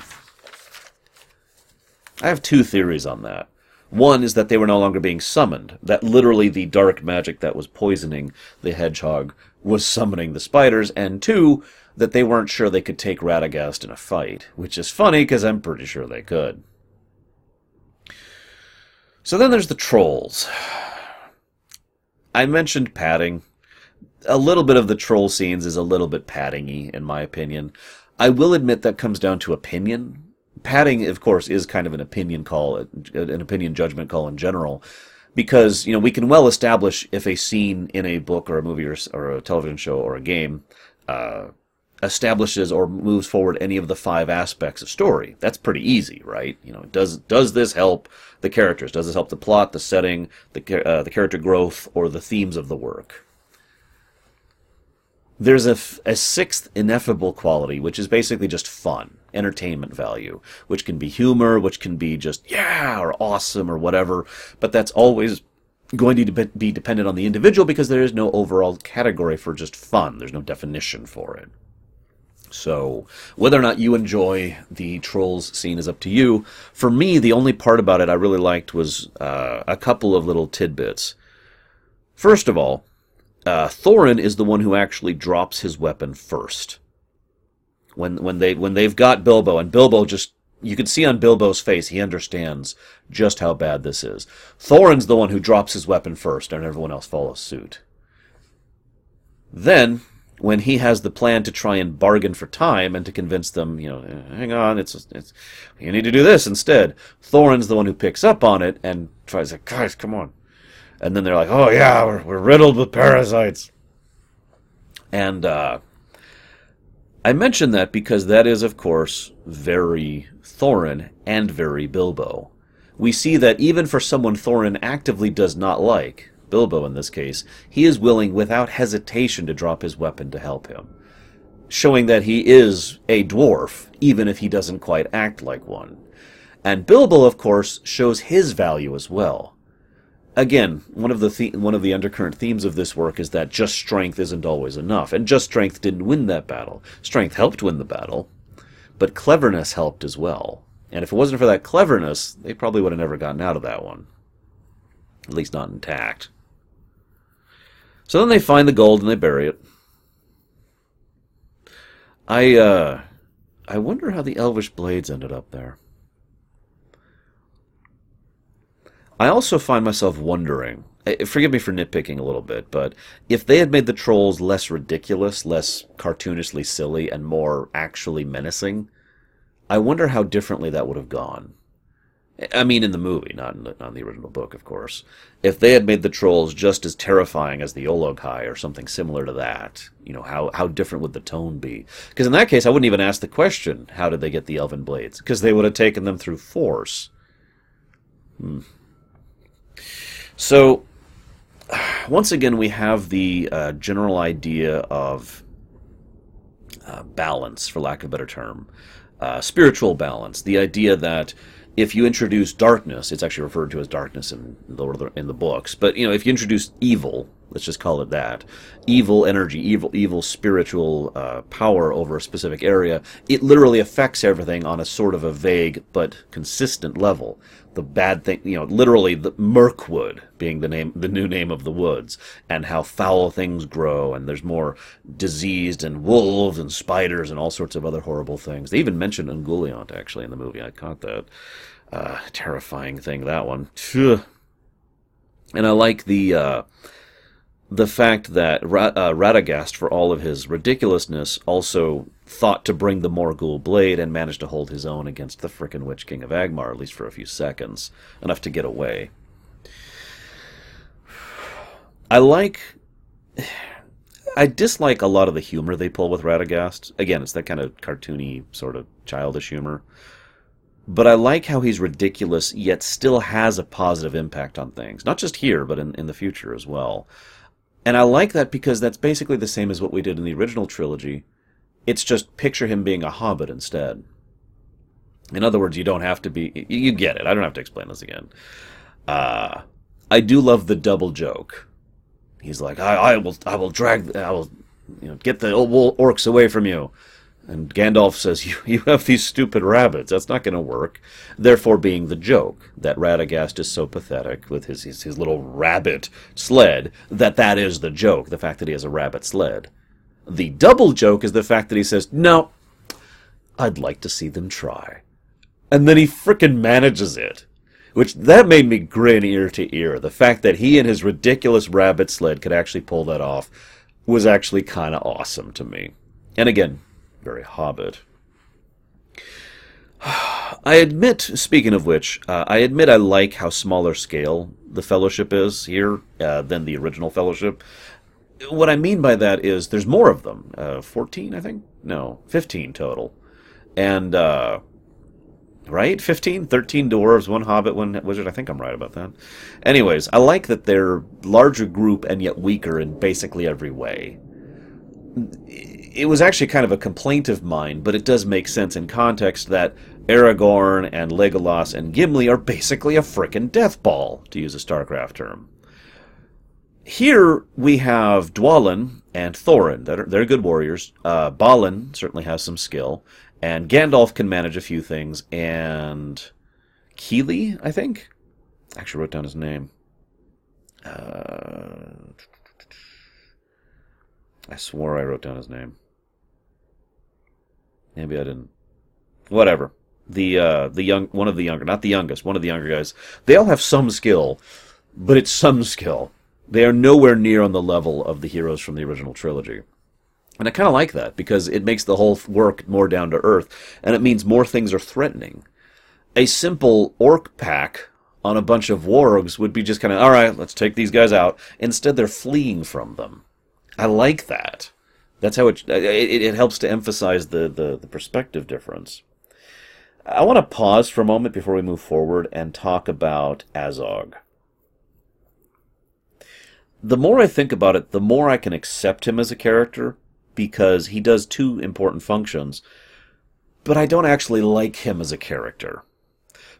I have two theories on that. One is that they were no longer being summoned, that literally the dark magic that was poisoning the hedgehog was summoning the spiders, and two, that they weren't sure they could take Radagast in a fight, which is funny because I'm pretty sure they could. So then there's the trolls. I mentioned padding. A little bit of the troll scenes is a little bit paddingy, in my opinion. I will admit that comes down to opinion padding, of course, is kind of an opinion call, an opinion judgment call in general, because you know we can well establish if a scene in a book or a movie or, or a television show or a game uh, establishes or moves forward any of the five aspects of story. That's pretty easy, right? You know, does does this help the characters? Does this help the plot, the setting, the uh, the character growth, or the themes of the work? There's a, a sixth ineffable quality, which is basically just fun, entertainment value, which can be humor, which can be just, yeah, or awesome, or whatever, but that's always going to be dependent on the individual because there is no overall category for just fun. There's no definition for it. So, whether or not you enjoy the Trolls scene is up to you. For me, the only part about it I really liked was uh, a couple of little tidbits. First of all, uh, Thorin is the one who actually drops his weapon first. When when they when they've got Bilbo and Bilbo just you can see on Bilbo's face he understands just how bad this is. Thorin's the one who drops his weapon first, and everyone else follows suit. Then, when he has the plan to try and bargain for time and to convince them, you know, hang on, it's, it's you need to do this instead. Thorin's the one who picks up on it and tries to, guys, come on. And then they're like, oh yeah, we're, we're riddled with parasites. And uh, I mention that because that is, of course, very Thorin and very Bilbo. We see that even for someone Thorin actively does not like, Bilbo in this case, he is willing without hesitation to drop his weapon to help him, showing that he is a dwarf, even if he doesn't quite act like one. And Bilbo, of course, shows his value as well. Again, one of the, the one of the undercurrent themes of this work is that just strength isn't always enough, and just strength didn't win that battle. Strength helped win the battle, but cleverness helped as well. And if it wasn't for that cleverness, they probably would have never gotten out of that one. At least not intact. So then they find the gold and they bury it. I uh I wonder how the elvish blades ended up there. I also find myself wondering, eh, forgive me for nitpicking a little bit, but if they had made the trolls less ridiculous, less cartoonishly silly, and more actually menacing, I wonder how differently that would have gone. I mean, in the movie, not in the, not in the original book, of course. If they had made the trolls just as terrifying as the Olog-hai or something similar to that, you know, how, how different would the tone be? Because in that case, I wouldn't even ask the question, how did they get the elven blades? Because they would have taken them through force. Hmm. So, once again, we have the uh, general idea of uh, balance, for lack of a better term. Uh, spiritual balance. The idea that if you introduce darkness, it's actually referred to as darkness in the in the books. But you know, if you introduce evil, let's just call it that, evil energy, evil evil spiritual uh, power over a specific area, it literally affects everything on a sort of a vague but consistent level. The bad thing, you know, literally the Mirkwood being the name, the new name of the woods, and how foul things grow, and there's more diseased and wolves and spiders and all sorts of other horrible things. They even mentioned Ungoliant actually in the movie. I caught that. Uh, terrifying thing, that one. And I like the uh, the fact that Ra- uh, Radagast, for all of his ridiculousness, also thought to bring the Morgul blade and managed to hold his own against the frickin' Witch King of Angmar, at least for a few seconds, enough to get away. I like. I dislike a lot of the humor they pull with Radagast. Again, it's that kind of cartoony, sort of childish humor. But I like how he's ridiculous, yet still has a positive impact on things. Not just here, but in, in the future as well. And I like that because that's basically the same as what we did in the original trilogy. It's just picture him being a hobbit instead. In other words, you don't have to be. You get it. I don't have to explain this again. Uh, I do love the double joke. He's like, I, I will, I will drag, I will, you know, get the orcs away from you. And Gandalf says, you, you have these stupid rabbits. That's not going to work. Therefore, being the joke that Radagast is so pathetic with his, his, his little rabbit sled that that is the joke, the fact that he has a rabbit sled. The double joke is the fact that he says, no, I'd like to see them try. And then he frickin' manages it. Which, that made me grin ear to ear. The fact that he and his ridiculous rabbit sled could actually pull that off was actually kind of awesome to me. And again, very Hobbit. I admit, speaking of which, uh, I admit I like how smaller scale the Fellowship is here uh, than the original Fellowship. What I mean by that is there's more of them. Uh, 14, I think? No, 15 total. And, uh, right? 15? 13 dwarves, one hobbit, one wizard. I think I'm right about that. Anyways, I like that they're larger group and yet weaker in basically every way it was actually kind of a complaint of mine, but it does make sense in context that Aragorn and Legolas and Gimli are basically a frickin' death ball, to use a StarCraft term. Here we have Dwalin and Thorin. Are, they're good warriors. Uh, Balin certainly has some skill, and Gandalf can manage a few things. And Kili, I think, actually wrote down his name. Uh, I swore I wrote down his name. Maybe I didn't. Whatever. The uh, the young one of the younger, not the youngest, one of the younger guys. They all have some skill, but it's some skill. They are nowhere near on the level of the heroes from the original trilogy. And I kind of like that because it makes the whole work more down to earth, and it means more things are threatening. A simple orc pack on a bunch of wargs would be just kind of, all right, let's take these guys out. Instead, they're fleeing from them. I like that. That's how uh, it, it, it helps to emphasize the, the, the perspective difference. I want to pause for a moment before we move forward and talk about Azog. The more I think about it, the more I can accept him as a character because he does two important functions. But I don't actually like him as a character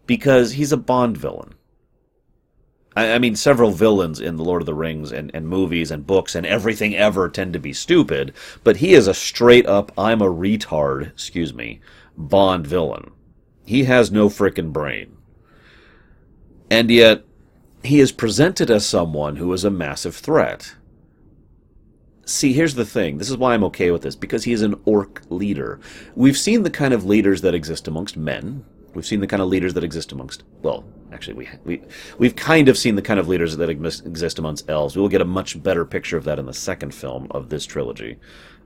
because he's a Bond villain. I, I mean, several villains in The Lord of the Rings and, and movies and books and everything ever tend to be stupid, but he is a straight up, I'm a retard, excuse me, Bond villain. He has no frickin' brain. And yet, he is presented as someone who is a massive threat. See, here's the thing. This is why I'm okay with this, because he is an orc leader. We've seen the kind of leaders that exist amongst men, We've seen the kind of leaders that exist amongst, well, actually, we, we, we've kind of seen the kind of leaders that exist amongst elves. We will get a much better picture of that in the second film of this trilogy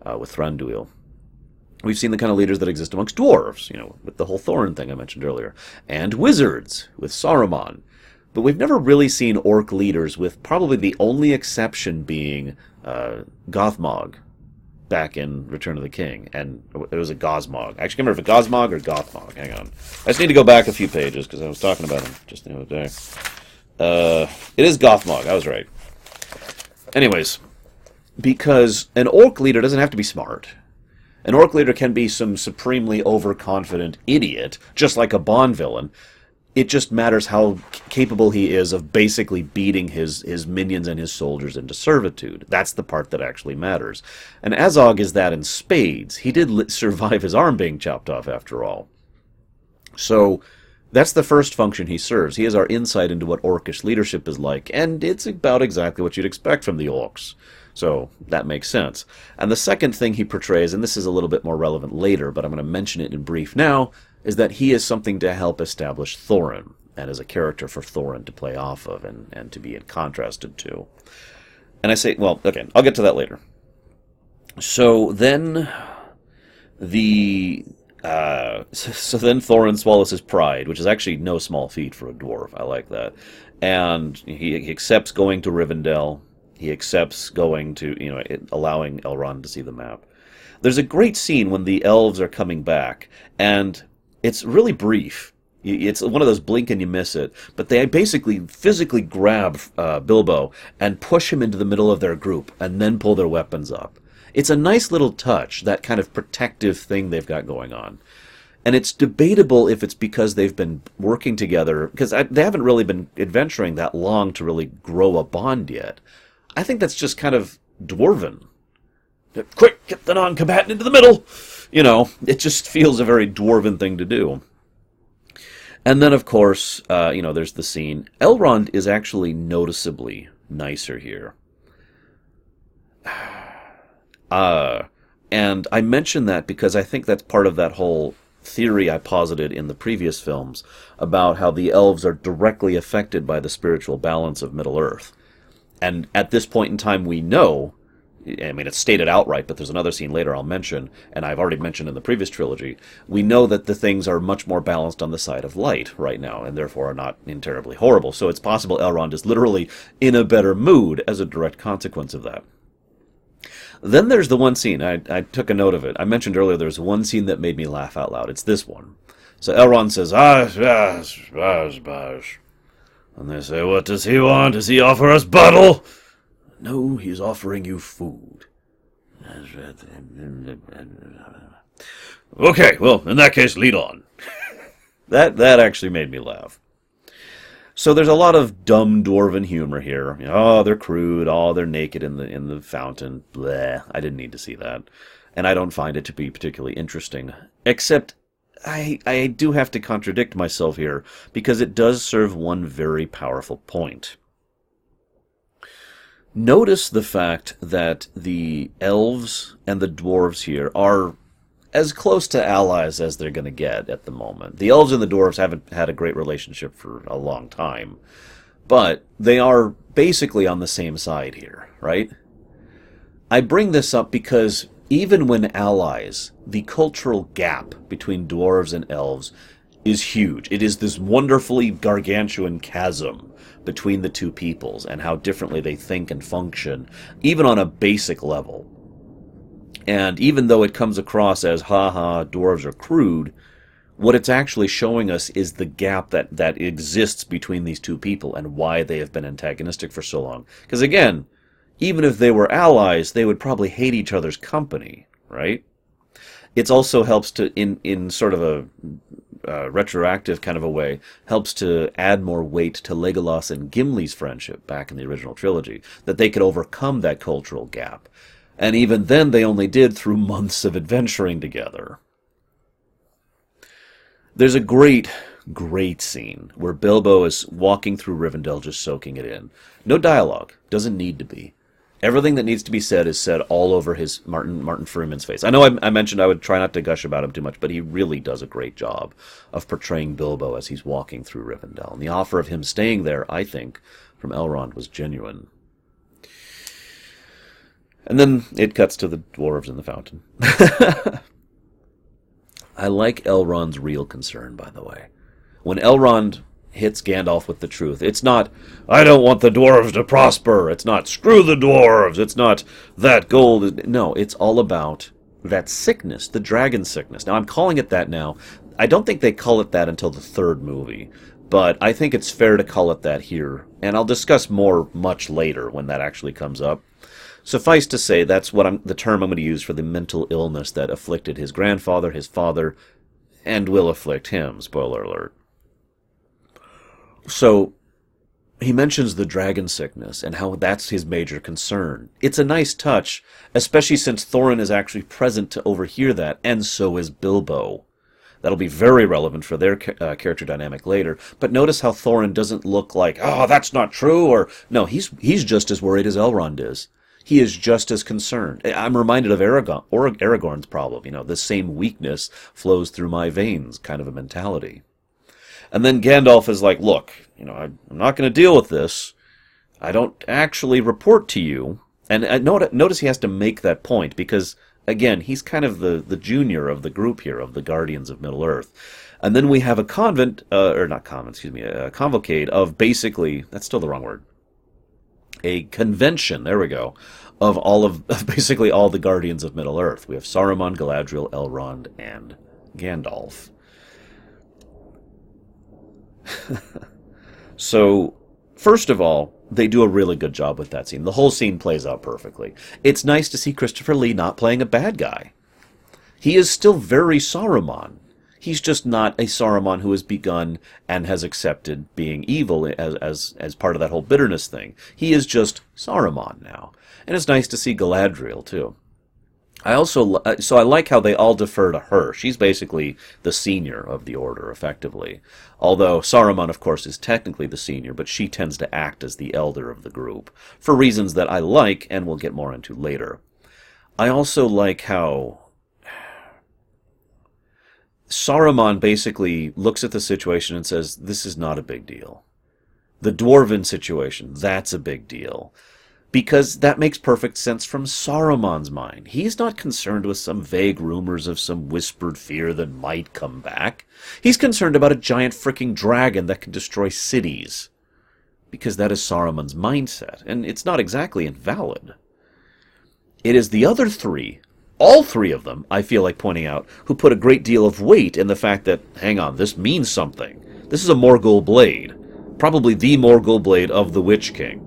uh, with Thranduil. We've seen the kind of leaders that exist amongst dwarves, you know, with the whole Thorin thing I mentioned earlier, and wizards with Saruman. But we've never really seen orc leaders, with probably the only exception being uh, Gothmog back in Return of the King, and it was a Gosmog. I actually can't remember if it Gosmog or Gothmog. Hang on, I just need to go back a few pages because I was talking about him just the other day. Uh, it is Gothmog. I was right. Anyways, because an orc leader doesn't have to be smart. An orc leader can be some supremely overconfident idiot, just like a Bond villain, it just matters how capable he is of basically beating his, his minions and his soldiers into servitude. That's the part that actually matters. And Azog is that in spades. He did survive his arm being chopped off, after all. So that's the first function he serves. He is our insight into what orcish leadership is like, and it's about exactly what you'd expect from the orcs. So that makes sense. And the second thing he portrays, and this is a little bit more relevant later, but I'm going to mention it in brief now, is that he is something to help establish Thorin and as a character for Thorin to play off of and, and to be in contrasted to. And I say, well, okay, I'll get to that later. So then the uh, so then Thorin swallows his pride, which is actually no small feat for a dwarf. I like that. And he, he accepts going to Rivendell. He accepts going to, you know, it, allowing Elrond to see the map. There's a great scene when the elves are coming back, and it's really brief. It's one of those blink and you miss it. But they basically physically grab uh, Bilbo and push him into the middle of their group and then pull their weapons up. It's a nice little touch, that kind of protective thing they've got going on. And it's debatable if it's because they've been working together, because they haven't really been adventuring that long to really grow a bond yet. I think that's just kind of dwarven. Quick, get the non combatant into the middle! You know, it just feels a very dwarven thing to do. And then, of course, uh, you know, there's the scene. Elrond is actually noticeably nicer here. Uh, and I mention that because I think that's part of that whole theory I posited in the previous films about how the elves are directly affected by the spiritual balance of Middle Earth. And at this point in time, we know I mean, it's stated outright, but there's another scene later I'll mention, and I've already mentioned in the previous trilogy. We know that the things are much more balanced on the side of light right now, and therefore are not in terribly horrible. So it's possible Elrond is literally in a better mood as a direct consequence of that. Then there's the one scene, I, I took a note of it. I mentioned earlier there's one scene that made me laugh out loud. It's this one. So Elrond says, ah, yes, yes, yes. And they say, what does he want? Does he offer us battle? No, he's offering you food. Okay, well, in that case, lead on. that that actually made me laugh. So there's a lot of dumb dwarven humor here. oh, they're crude. Oh, they're naked in the in the fountain. Bleh. I didn't need to see that, and I don't find it to be particularly interesting. Except, I I do have to contradict myself here because it does serve one very powerful point. Notice the fact that the elves and the dwarves here are as close to allies as they're going to get at the moment. The elves and the dwarves haven't had a great relationship for a long time, but they are basically on the same side here, right? I bring this up because even when allies, the cultural gap between dwarves and elves is huge. It is this wonderfully gargantuan chasm between the two peoples and how differently they think and function, even on a basic level. And even though it comes across as, haha, dwarves are crude, what it's actually showing us is the gap that, that exists between these two people and why they have been antagonistic for so long. Because again, even if they were allies, they would probably hate each other's company, right? It also helps to, in, in sort of a uh, retroactive kind of a way, helps to add more weight to Legolas and Gimli's friendship back in the original trilogy, that they could overcome that cultural gap. And even then, they only did through months of adventuring together. There's a great, great scene where Bilbo is walking through Rivendell just soaking it in. No dialogue. Doesn't need to be. Everything that needs to be said is said all over his Martin Martin Freeman's face. I know I, I, mentioned I would try not to gush about him too much, but he really does a great job of portraying Bilbo as he's walking through Rivendell. And the offer of him staying there, I think, from Elrond was genuine. And then it cuts to the dwarves in the fountain. I like Elrond's real concern, by the way. When Elrond hits Gandalf with the truth. It's not, I don't want the dwarves to prosper. It's not, screw the dwarves. It's not, that gold. No, it's all about that sickness, the dragon sickness. Now, I'm calling it that now. I don't think they call it that until the third movie, but I think it's fair to call it that here. And I'll discuss more much later when that actually comes up. Suffice to say, that's what I'm, the term I'm going to use for the mental illness that afflicted his grandfather, his father, and will afflict him. Spoiler alert. So he mentions the dragon sickness and how that's his major concern. It's a nice touch, especially since Thorin is actually present to overhear that, and so is Bilbo. That'll be very relevant for their uh, character dynamic later. But notice how Thorin doesn't look like, oh, that's not true, or no, he's he's just as worried as Elrond is. He is just as concerned. I'm reminded of Aragorn, or Aragorn's problem. You know, the same weakness flows through my veins, kind of a mentality. And then Gandalf is like, look, you know, I'm not going to deal with this. I don't actually report to you. And uh, notice he has to make that point because, again, he's kind of the, the junior of the group here, of the Guardians of Middle Earth. And then we have a convent, uh, or not convent, excuse me, a convocade of basically, that's still the wrong word, a convention, there we go, of all of, of basically all the Guardians of Middle Earth. We have Saruman, Galadriel, Elrond, and Gandalf. so, first of all, they do a really good job with that scene. The whole scene plays out perfectly. It's nice to see Christopher Lee not playing a bad guy. He is still very Saruman. He's just not a Saruman who has begun and has accepted being evil as, as, as part of that whole bitterness thing. He is just Saruman now. And it's nice to see Galadriel, too. I also uh, so I like how they all defer to her. She's basically the senior of the order, effectively. Although Saruman, of course, is technically the senior, but she tends to act as the elder of the group for reasons that I like and we'll get more into later. I also like how Saruman basically looks at the situation and says, "This is not a big deal." The dwarven situation, that's a big deal because that makes perfect sense from Saruman's mind. He's not concerned with some vague rumors of some whispered fear that might come back. He's concerned about a giant freaking dragon that can destroy cities. Because that is Saruman's mindset, and it's not exactly invalid. It is the other three, all three of them, I feel like pointing out, who put a great deal of weight in the fact that, hang on, this means something. This is a Morgul blade. Probably the Morgul blade of the Witch King.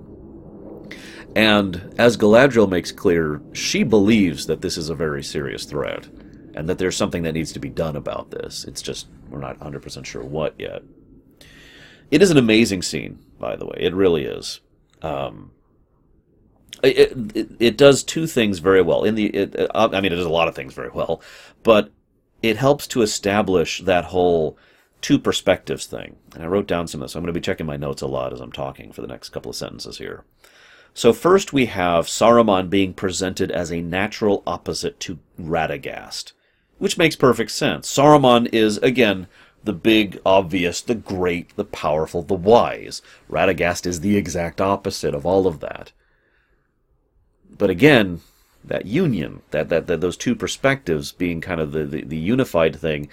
And as Galadriel makes clear, she believes that this is a very serious threat and that there's something that needs to be done about this. It's just, we're not 100% sure what yet. It is an amazing scene, by the way. It really is. Um, it, it, it, does two things very well. In the, it, I mean, it does a lot of things very well, but it helps to establish that whole two perspectives thing. And I wrote down some of this. I'm going to be checking my notes a lot as I'm talking for the next couple of sentences here. So first we have Saruman being presented as a natural opposite to Radagast, which makes perfect sense. Saruman is, again, the big, obvious, the great, the powerful, the wise. Radagast is the exact opposite of all of that. But again, that union, that, that, that those two perspectives being kind of the, the, the unified thing.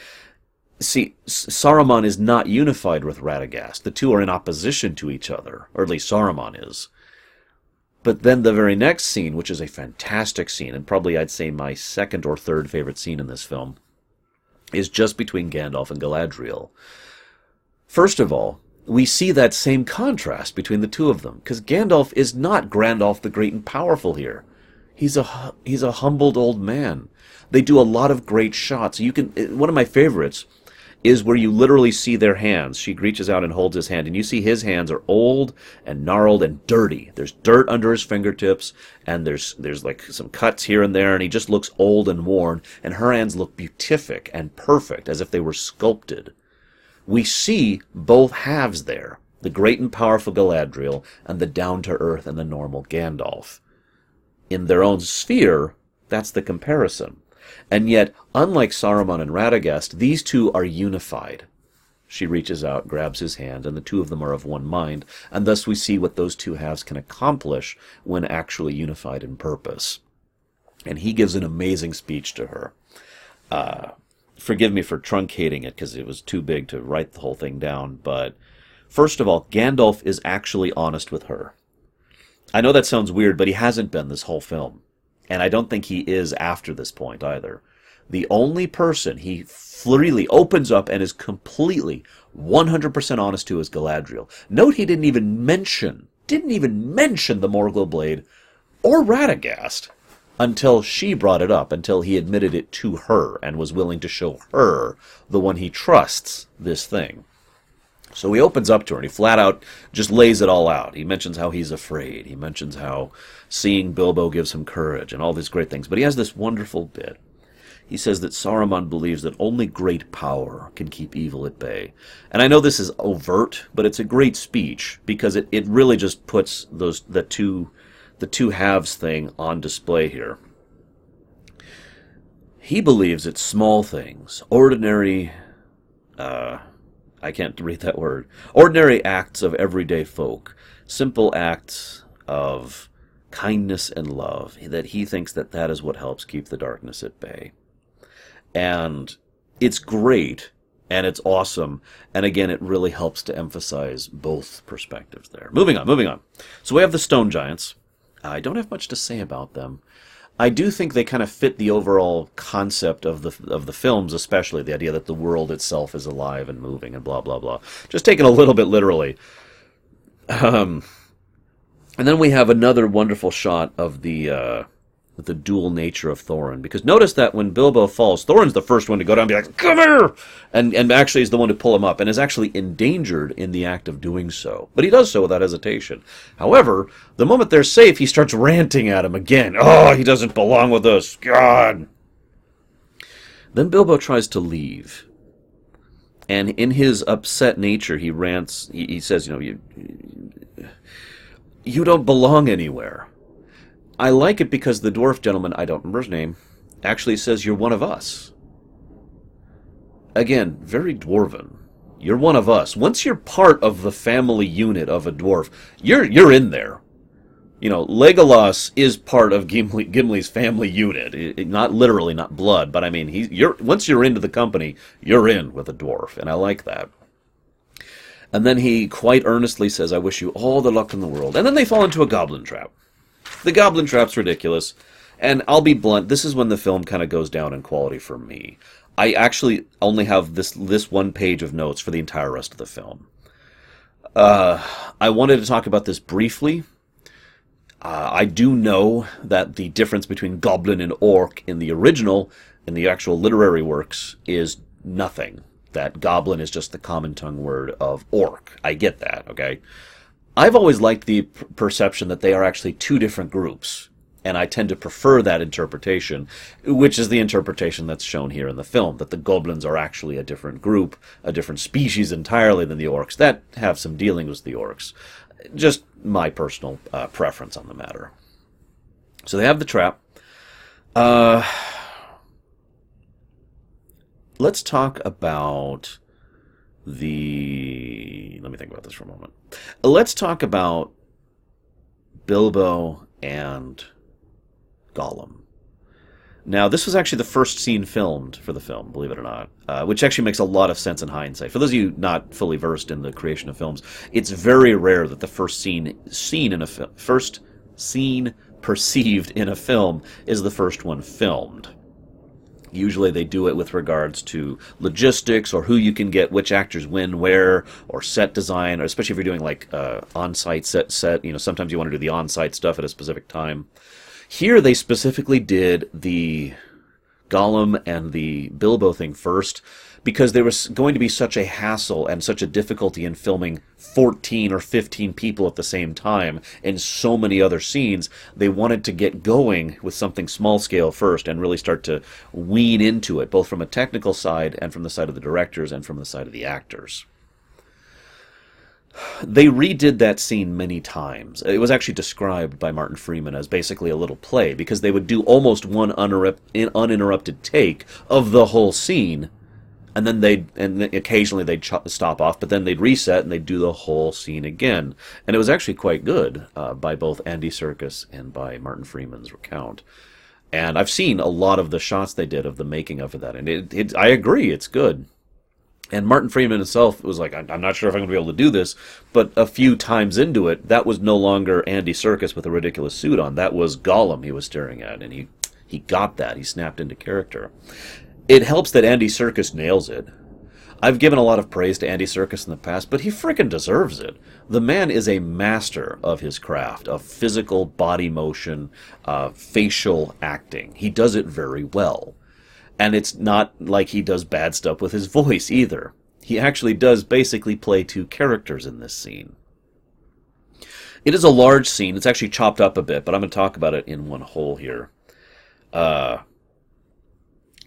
See, Saruman is not unified with Radagast. The two are in opposition to each other, or at least Saruman is. But then the very next scene, which is a fantastic scene, and probably I'd say my second or third favorite scene in this film, is just between Gandalf and Galadriel. First of all, we see that same contrast between the two of them, because Gandalf is not Grandolph the Great and Powerful here. He's a he's a humbled old man. They do a lot of great shots. You can eh, one of my favorites is where you literally see their hands. She reaches out and holds his hand, and you see his hands are old and gnarled and dirty. There's dirt under his fingertips, and there's there's like some cuts here and there, and he just looks old and worn. And her hands look beatific and perfect, as if they were sculpted. We see both halves there the great and powerful Galadriel and the down to earth and the normal Gandalf. In their own sphere, that's the comparison. And yet, unlike Saruman and Radagast, these two are unified. She reaches out, grabs his hand, and the two of them are of one mind, and thus we see what those two halves can accomplish when actually unified in purpose. And he gives an amazing speech to her. Uh, forgive me for truncating it because it was too big to write the whole thing down, but first of all, Gandalf is actually honest with her. I know that sounds weird, but he hasn't been this whole film. And I don't think he is after this point either. The only person he freely opens up and is completely 100% honest to is Galadriel. Note he didn't even mention, didn't even mention the Morgul blade or Radagast until she brought it up, until he admitted it to her and was willing to show her, the one he trusts, this thing. So he opens up to her and he flat out just lays it all out. He mentions how he's afraid. He mentions how seeing Bilbo gives him courage and all these great things. But he has this wonderful bit. He says that Saruman believes that only great power can keep evil at bay. And I know this is overt, but it's a great speech because it, it really just puts those the two the two halves thing on display here. He believes it's small things, ordinary uh, I can't read that word. Ordinary acts of everyday folk, simple acts of kindness and love, that he thinks that that is what helps keep the darkness at bay. And it's great and it's awesome. And again, it really helps to emphasize both perspectives there. Moving on, moving on. So we have the stone giants. I don't have much to say about them. I do think they kind of fit the overall concept of the of the films, especially the idea that the world itself is alive and moving and blah blah blah. Just taken a little bit literally. Um, and then we have another wonderful shot of the uh, the dual nature of Thorin. Because notice that when Bilbo falls, Thorin's the first one to go down and be like, come here! And, and actually is the one to pull him up and is actually endangered in the act of doing so. But he does so without hesitation. However, the moment they're safe, he starts ranting at him again. Oh, he doesn't belong with us. God! Then Bilbo tries to leave. And in his upset nature, he rants, he, he says, you know, you, you don't belong anywhere. I like it because the dwarf gentleman, I don't remember his name, actually says you're one of us. Again, very dwarven. You're one of us. Once you're part of the family unit of a dwarf, you're you're in there. You know, Legolas is part of Gimli, Gimli's family unit. It, it, not literally, not blood, but I mean, he, you're once you're into the company, you're in with a dwarf, and I like that. And then he quite earnestly says, "I wish you all the luck in the world." And then they fall into a goblin trap. The Goblin Trap's ridiculous. And I'll be blunt, this is when the film kind of goes down in quality for me. I actually only have this this one page of notes for the entire rest of the film. Uh, I wanted to talk about this briefly. Uh, I do know that the difference between goblin and orc in the original, in the actual literary works, is nothing. That goblin is just the common tongue word of orc. I get that, okay? I've always liked the p- perception that they are actually two different groups, and I tend to prefer that interpretation, which is the interpretation that's shown here in the film, that the goblins are actually a different group, a different species entirely than the orcs, that have some dealings with the orcs. Just my personal uh, preference on the matter. So they have the trap. Uh, let's talk about the. Let me think about this for a moment. Let's talk about Bilbo and Gollum. Now, this was actually the first scene filmed for the film, believe it or not, uh, which actually makes a lot of sense in hindsight. For those of you not fully versed in the creation of films, it's very rare that the first scene seen in a film, first scene perceived in a film is the first one filmed. Usually they do it with regards to logistics or who you can get, which actors when, where, or set design, or especially if you're doing like uh, on-site set set. You know, sometimes you want to do the on-site stuff at a specific time. Here they specifically did the Gollum and the Bilbo thing first because there was going to be such a hassle and such a difficulty in filming 14 or 15 people at the same time in so many other scenes. They wanted to get going with something small scale first and really start to wean into it, both from a technical side and from the side of the directors and from the side of the actors they redid that scene many times. It was actually described by Martin Freeman as basically a little play because they would do almost one uninterrupted take of the whole scene, and then they'd and occasionally they'd ch- stop off, but then they'd reset and they'd do the whole scene again. And it was actually quite good uh, by both Andy Serkis and by Martin Freeman's recount. And I've seen a lot of the shots they did of the making of that, and it, it I agree, it's good. And Martin Freeman himself was like, I'm not sure if I'm going to be able to do this. But a few times into it, that was no longer Andy Serkis with a ridiculous suit on. That was Gollum he was staring at. And he, he got that. He snapped into character. It helps that Andy Serkis nails it. I've given a lot of praise to Andy Serkis in the past, but he frickin' deserves it. The man is a master of his craft, of physical body motion, uh, facial acting. He does it very well. And it's not like he does bad stuff with his voice either. He actually does basically play two characters in this scene. It is a large scene. It's actually chopped up a bit, but I'm going to talk about it in one whole here. Uh,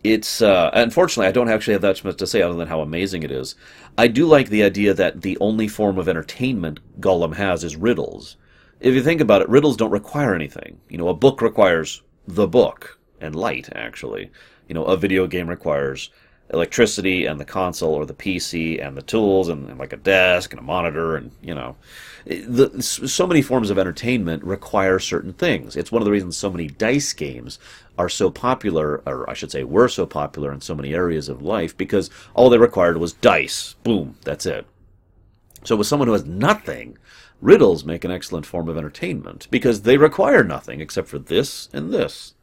it's uh, unfortunately I don't actually have that much to say other than how amazing it is. I do like the idea that the only form of entertainment Gollum has is riddles. If you think about it, riddles don't require anything. You know, a book requires the book and light actually you know, a video game requires electricity and the console or the PC and the tools and, and like a desk and a monitor and you know, the, so many forms of entertainment require certain things. It's one of the reasons so many dice games are so popular, or I should say, were so popular in so many areas of life because all they required was dice. Boom, that's it. So with someone who has nothing, riddles make an excellent form of entertainment because they require nothing except for this and this.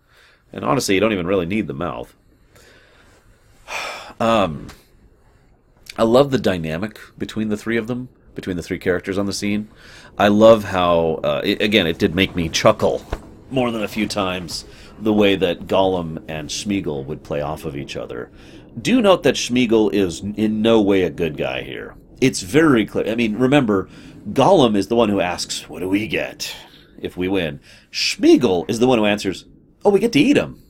And honestly, you don't even really need the mouth. Um, I love the dynamic between the three of them, between the three characters on the scene. I love how, uh, it, again, it did make me chuckle more than a few times the way that Gollum and Sméagol would play off of each other. Do note that Sméagol is in no way a good guy here. It's very clear. I mean, remember, Gollum is the one who asks, What do we get if we win? Sméagol is the one who answers, Oh, we get to eat him."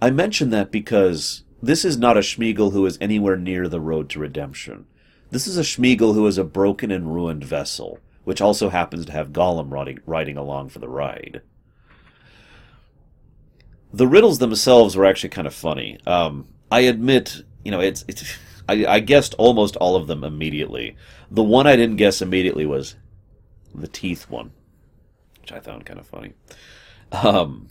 I mention that because this is not a Sméagol who is anywhere near the road to redemption. This is a Sméagol who is a broken and ruined vessel, which also happens to have Gollum riding, riding along for the ride. The riddles themselves were actually kind of funny. Um, I admit, you know, it's, it's I, I guessed almost all of them immediately. The one I didn't guess immediately was the teeth one which I found kind of funny. Um,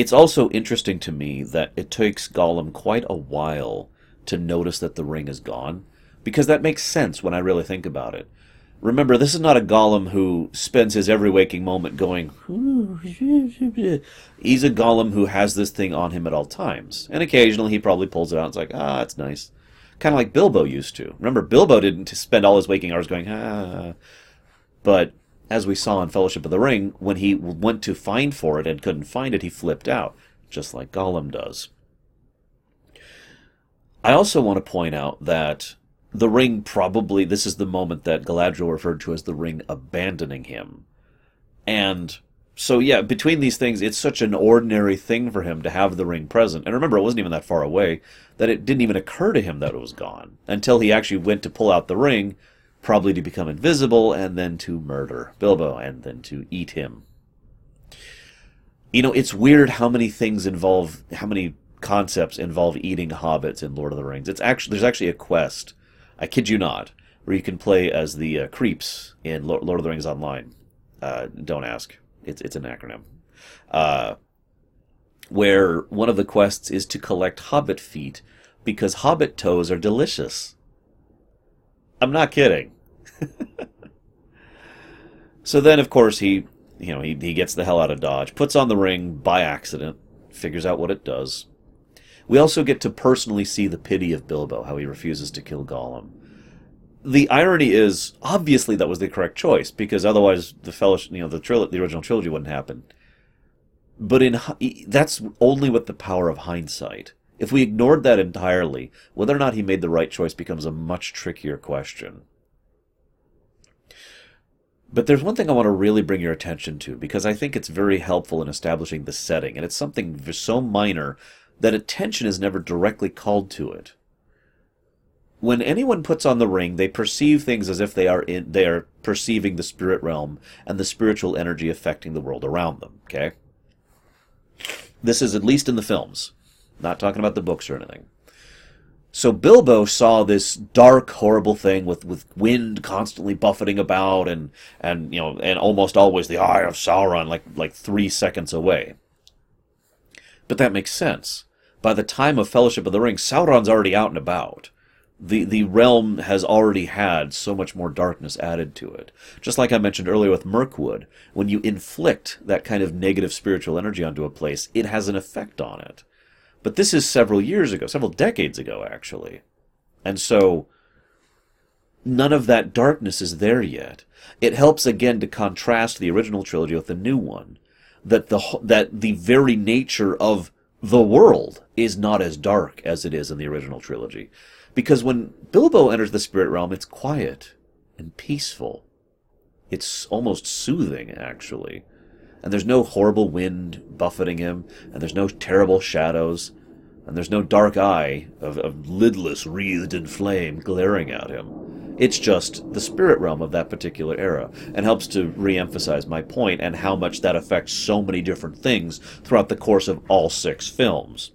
it's also interesting to me that it takes Gollum quite a while to notice that the ring is gone, because that makes sense when I really think about it. Remember, this is not a Gollum who spends his every waking moment going. He's a Gollum who has this thing on him at all times, and occasionally he probably pulls it out and it's like, ah, it's nice, kind of like Bilbo used to. Remember, Bilbo didn't spend all his waking hours going, ah, but as we saw in Fellowship of the Ring, when he went to find for it and couldn't find it, he flipped out, just like Gollum does. I also want to point out that the ring probably, this is the moment that Galadriel referred to as the ring abandoning him. And so, yeah, between these things, it's such an ordinary thing for him to have the ring present. And remember, it wasn't even that far away that it didn't even occur to him that it was gone until he actually went to pull out the ring probably to become invisible and then to murder Bilbo and then to eat him. You know, it's weird how many things involve, how many concepts involve eating hobbits in Lord of the Rings. It's actually, there's actually a quest, I kid you not, where you can play as the uh, creeps in Lord of the Rings Online. Uh, don't ask. It's it's an acronym. Uh, where one of the quests is to collect hobbit feet because hobbit toes are delicious. I'm not kidding. so then, of course, he, you know, he, he gets the hell out of Dodge, puts on the ring by accident, figures out what it does. We also get to personally see the pity of Bilbo, how he refuses to kill Gollum. The irony is, obviously, that was the correct choice because otherwise, the fellowship, you know, the, trilo- the original trilogy wouldn't happen. But in that's only with the power of hindsight. If we ignored that entirely, whether or not he made the right choice becomes a much trickier question. But there's one thing I want to really bring your attention to because I think it's very helpful in establishing the setting, and it's something so minor that attention is never directly called to it. When anyone puts on the ring, they perceive things as if they are in, they are perceiving the spirit realm and the spiritual energy affecting the world around them. Okay, this is at least in the films. Not talking about the books or anything. So Bilbo saw this dark, horrible thing with, with wind constantly buffeting about and, and you know and almost always the eye of Sauron like like three seconds away. But that makes sense. By the time of Fellowship of the Ring, Sauron's already out and about. The the realm has already had so much more darkness added to it. Just like I mentioned earlier with Mirkwood, when you inflict that kind of negative spiritual energy onto a place, it has an effect on it. But this is several years ago, several decades ago, actually. And so, none of that darkness is there yet. It helps again to contrast the original trilogy with the new one. That the, that the very nature of the world is not as dark as it is in the original trilogy. Because when Bilbo enters the spirit realm, it's quiet and peaceful. It's almost soothing, actually and there's no horrible wind buffeting him, and there's no terrible shadows, and there's no dark eye of, of lidless, wreathed in flame glaring at him. It's just the spirit realm of that particular era, and helps to re-emphasize my point and how much that affects so many different things throughout the course of all six films.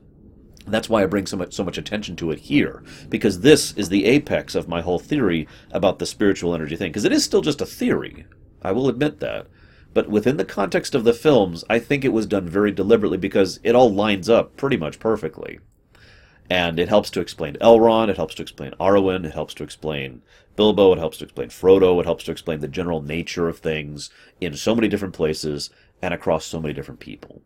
That's why I bring so much, so much attention to it here, because this is the apex of my whole theory about the spiritual energy thing, because it is still just a theory. I will admit that. But within the context of the films, I think it was done very deliberately because it all lines up pretty much perfectly. And it helps to explain Elrond, it helps to explain Arwen, it helps to explain Bilbo, it helps to explain Frodo, it helps to explain the general nature of things in so many different places and across so many different people.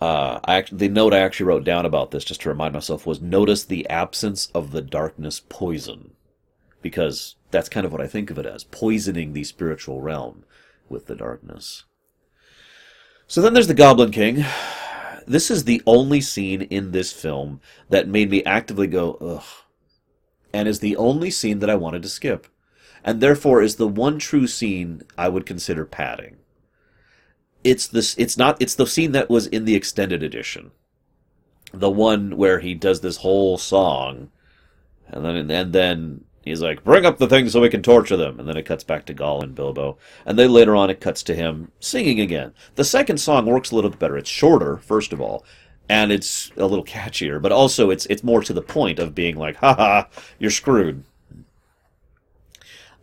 Uh, I actually, the note I actually wrote down about this, just to remind myself, was notice the absence of the darkness poison because that's kind of what I think of it as poisoning the spiritual realm with the darkness. So then there's the Goblin King. This is the only scene in this film that made me actively go, ugh, and is the only scene that I wanted to skip, and therefore is the one true scene I would consider padding. It's this. It's not. It's the scene that was in the extended edition, the one where he does this whole song, and then and then He's like, bring up the things so we can torture them. And then it cuts back to Gollum and Bilbo. And then later on it cuts to him singing again. The second song works a little bit better. It's shorter, first of all, and it's a little catchier, but also it's it's more to the point of being like, ha ha, you're screwed.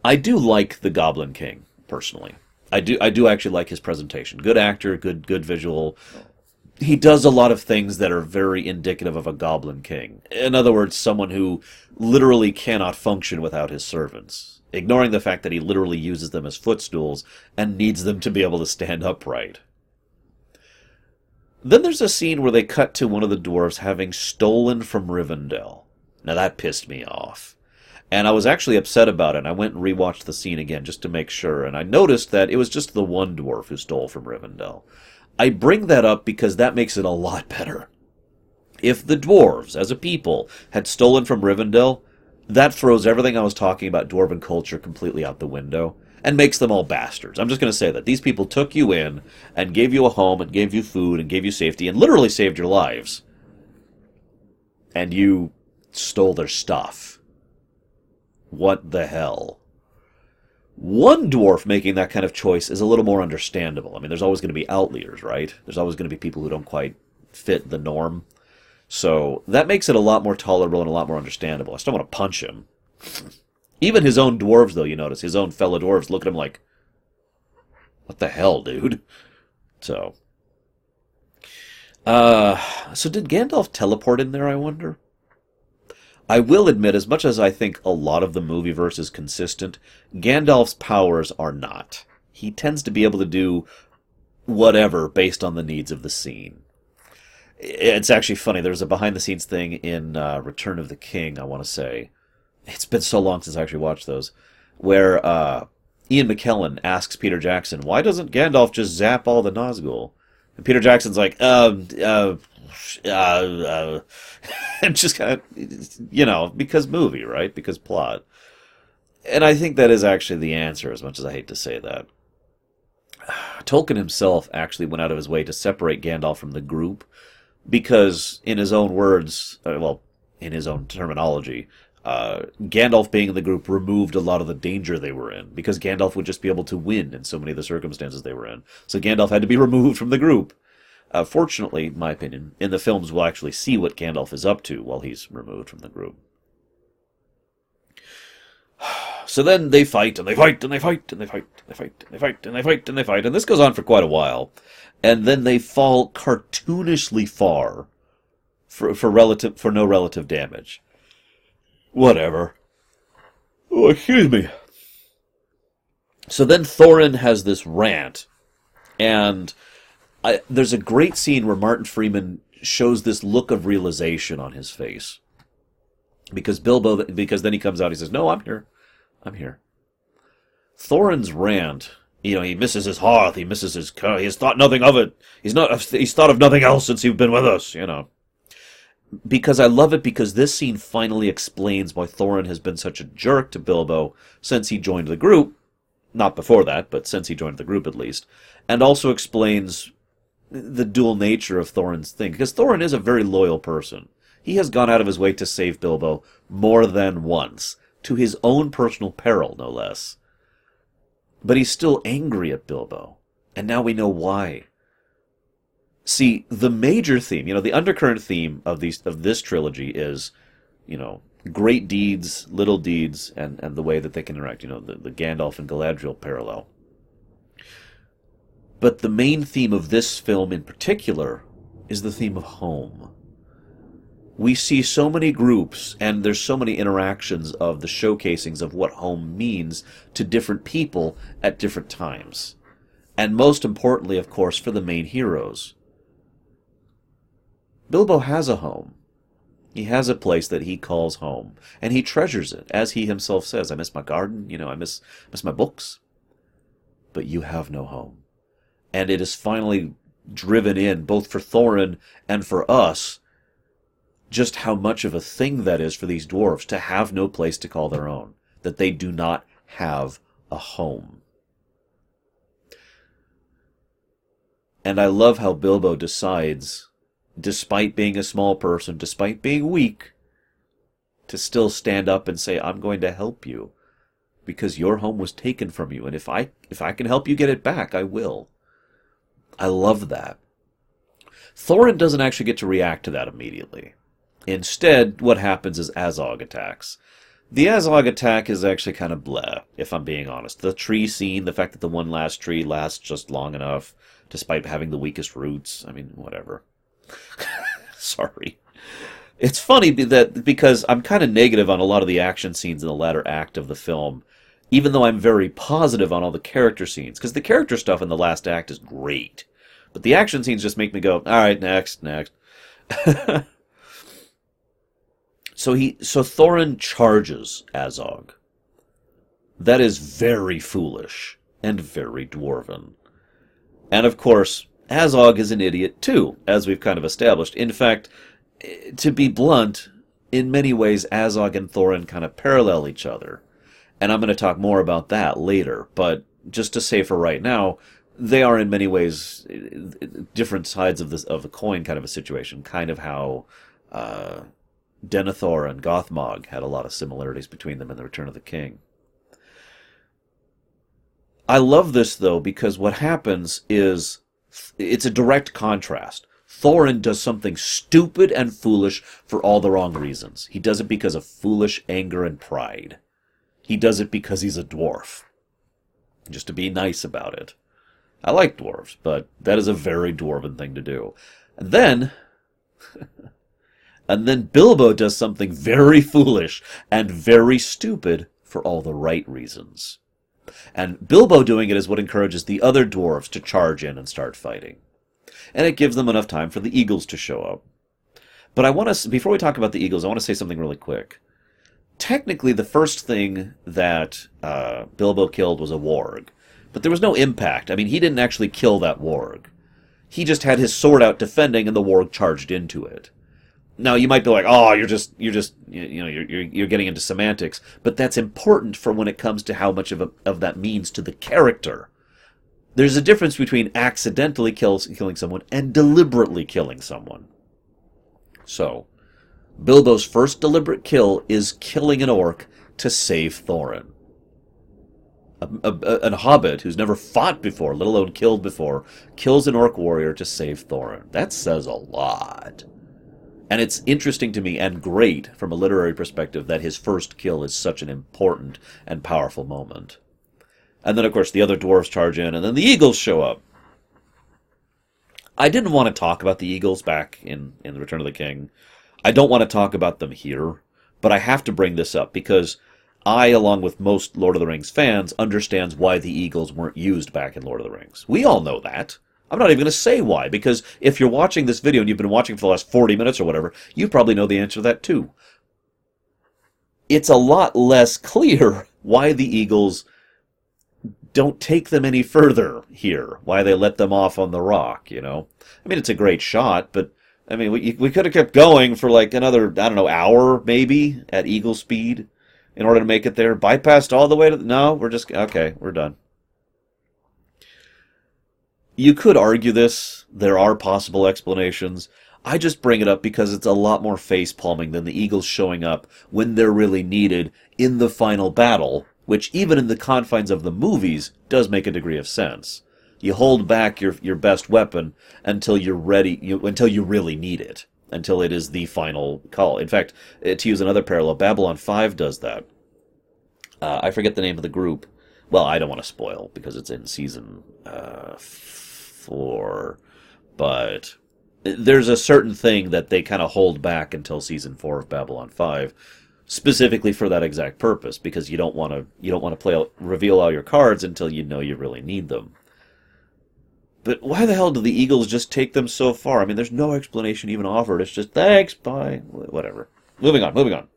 I do like the Goblin King, personally. I do I do actually like his presentation. Good actor, good good visual he does a lot of things that are very indicative of a goblin king. In other words, someone who literally cannot function without his servants, ignoring the fact that he literally uses them as footstools and needs them to be able to stand upright. Then there's a scene where they cut to one of the dwarves having stolen from Rivendell. Now that pissed me off. And I was actually upset about it. And I went and rewatched the scene again just to make sure, and I noticed that it was just the one dwarf who stole from Rivendell. I bring that up because that makes it a lot better. If the dwarves, as a people, had stolen from Rivendell, that throws everything I was talking about dwarven culture completely out the window and makes them all bastards. I'm just going to say that. These people took you in and gave you a home and gave you food and gave you safety and literally saved your lives. And you stole their stuff. What the hell? One dwarf making that kind of choice is a little more understandable. I mean, there's always going to be outliers, right? There's always going to be people who don't quite fit the norm. So that makes it a lot more tolerable and a lot more understandable. I still want to punch him. Even his own dwarves, though, you notice, his own fellow dwarves look at him like, What the hell, dude? So. Uh, so did Gandalf teleport in there, I wonder? I will admit, as much as I think a lot of the movie verse is consistent, Gandalf's powers are not. He tends to be able to do whatever based on the needs of the scene. It's actually funny. There's a behind the scenes thing in uh, Return of the King, I want to say. It's been so long since I actually watched those, where uh, Ian McKellen asks Peter Jackson, why doesn't Gandalf just zap all the Nazgul? And Peter Jackson's like, um, uh, uh, uh, just kind of, you know, because movie, right? Because plot. And I think that is actually the answer, as much as I hate to say that. Tolkien himself actually went out of his way to separate Gandalf from the group because, in his own words, uh, well, in his own terminology, uh, Gandalf being in the group removed a lot of the danger they were in because Gandalf would just be able to win in so many of the circumstances they were in. So Gandalf had to be removed from the group. Uh, fortunately, in my opinion, in the films we'll actually see what Gandalf is up to while he's removed from the group. So then they fight and they fight and they fight and they fight and they fight and they fight and they fight and they fight and this goes on for quite a while, and then they fall cartoonishly far for for relative for no relative damage. Whatever. Oh, excuse me. So then Thorin has this rant, and I, there's a great scene where Martin Freeman shows this look of realization on his face. Because Bilbo, because then he comes out, he says, "No, I'm here, I'm here." Thorin's rant, you know, he misses his hearth, he misses his car, he has thought nothing of it. He's not, he's thought of nothing else since you've been with us, you know because I love it because this scene finally explains why Thorin has been such a jerk to Bilbo since he joined the group. Not before that, but since he joined the group at least. And also explains the dual nature of Thorin's thing. Because Thorin is a very loyal person. He has gone out of his way to save Bilbo more than once, to his own personal peril, no less. But he's still angry at Bilbo. And now we know why. See, the major theme, you know, the undercurrent theme of these of this trilogy is, you know, great deeds, little deeds, and, and the way that they can interact, you know, the, the Gandalf and Galadriel parallel. But the main theme of this film in particular is the theme of home. We see so many groups, and there's so many interactions of the showcasings of what home means to different people at different times. And most importantly, of course, for the main heroes. Bilbo has a home. He has a place that he calls home, and he treasures it, as he himself says, I miss my garden, you know, I miss miss my books. But you have no home. And it is finally driven in, both for Thorin and for us, just how much of a thing that is for these dwarves to have no place to call their own, that they do not have a home. And I love how Bilbo decides despite being a small person, despite being weak, to still stand up and say, I'm going to help you because your home was taken from you. And if I, if I can help you get it back, I will. I love that. Thorin doesn't actually get to react to that immediately. Instead, what happens is Azog attacks. The Azog attack is actually kind of bleh, if I'm being honest. The tree scene, the fact that the one last tree lasts just long enough, despite having the weakest roots, I mean, whatever. Sorry. It's funny that because I'm kind of negative on a lot of the action scenes in the latter act of the film, even though I'm very positive on all the character scenes, because the character stuff in the last act is great. But the action scenes just make me go, all right, next, next. so he, so Thorin charges Azog. That is very foolish and very dwarven. And of course, Azog is an idiot too, as we've kind of established. In fact, eh, to be blunt, in many ways, Azog and Thorin kind of parallel each other. And I'm going to talk more about that later, but just to say for right now, they are in many ways different sides of this of the coin kind of a situation, kind of how uh, Denethor and Gothmog had a lot of similarities between them in The Return of the King. I love this though because what happens is it's a direct contrast. Thorin does something stupid and foolish for all the wrong reasons. He does it because of foolish anger and pride. He does it because he's a dwarf. Just to be nice about it. I like dwarves, but that is a very dwarven thing to do. And then, and then Bilbo does something very foolish and very stupid for all the right reasons. And Bilbo doing it is what encourages the other dwarves to charge in and start fighting. And it gives them enough time for the eagles to show up. But I want to, before we talk about the eagles, I want to say something really quick. Technically, the first thing that uh, Bilbo killed was a warg, but there was no impact. I mean, he didn't actually kill that warg. He just had his sword out defending, and the warg charged into it. Now you might be like, "Oh, you're just you're just you know you're you're, you're getting into semantics," but that's important for when it comes to how much of a, of that means to the character. There's a difference between accidentally kills, killing someone and deliberately killing someone. So, Bilbo's first deliberate kill is killing an orc to save Thorin. A, a, a, hobbit who's never fought before, let alone killed before, kills an orc warrior to save Thorin. That says a lot. And it's interesting to me and great from a literary perspective that his first kill is such an important and powerful moment. And then, of course, the other dwarves charge in, and then the eagles show up. I didn't want to talk about the eagles back in, in The Return of the King. I don't want to talk about them here, but I have to bring this up because I, along with most Lord of the Rings fans, understands why the eagles weren't used back in Lord of the Rings. We all know that. I'm not even going to say why, because if you're watching this video and you've been watching for the last 40 minutes or whatever, you probably know the answer to that too. It's a lot less clear why the Eagles don't take them any further here, why they let them off on the rock, you know? I mean, it's a great shot, but I mean, we, we could have kept going for like another, I don't know, hour maybe at eagle speed in order to make it there. Bypassed all the way to the, no, we're just, okay, we're done. You could argue this. There are possible explanations. I just bring it up because it's a lot more face palming than the Eagles showing up when they're really needed in the final battle, which even in the confines of the movies does make a degree of sense. You hold back your your best weapon until you're ready, you, until you really need it, until it is the final call. In fact, uh, to use another parallel, Babylon 5 does that. Uh, I forget the name of the group. Well, I don't want to spoil because it's in season uh, four, but there's a certain thing that they kind of hold back until season four of Babylon Five, specifically for that exact purpose, because you don't want to you don't want to play reveal all your cards until you know you really need them. But why the hell do the Eagles just take them so far? I mean, there's no explanation even offered. It's just thanks, bye, whatever. Moving on, moving on.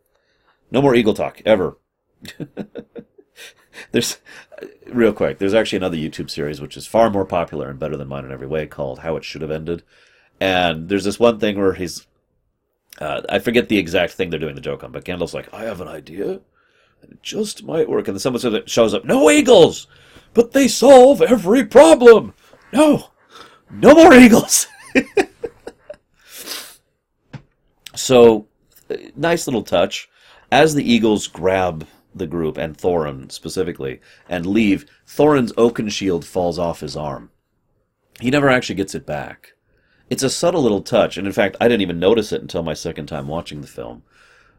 No more Eagle talk ever. there's real quick. There's actually another YouTube series which is far more popular and better than mine in every way called "How It Should Have Ended." And there's this one thing where he's, uh, I forget the exact thing they're doing the joke on, but Gandalf's like, "I have an idea, and it just might work." And then someone shows up, "No eagles, but they solve every problem." No, no more eagles. so, uh, nice little touch. As the eagles grab the group and Thorin specifically and leave, Thorin's oaken shield falls off his arm. He never actually gets it back. It's a subtle little touch, and in fact, I didn't even notice it until my second time watching the film.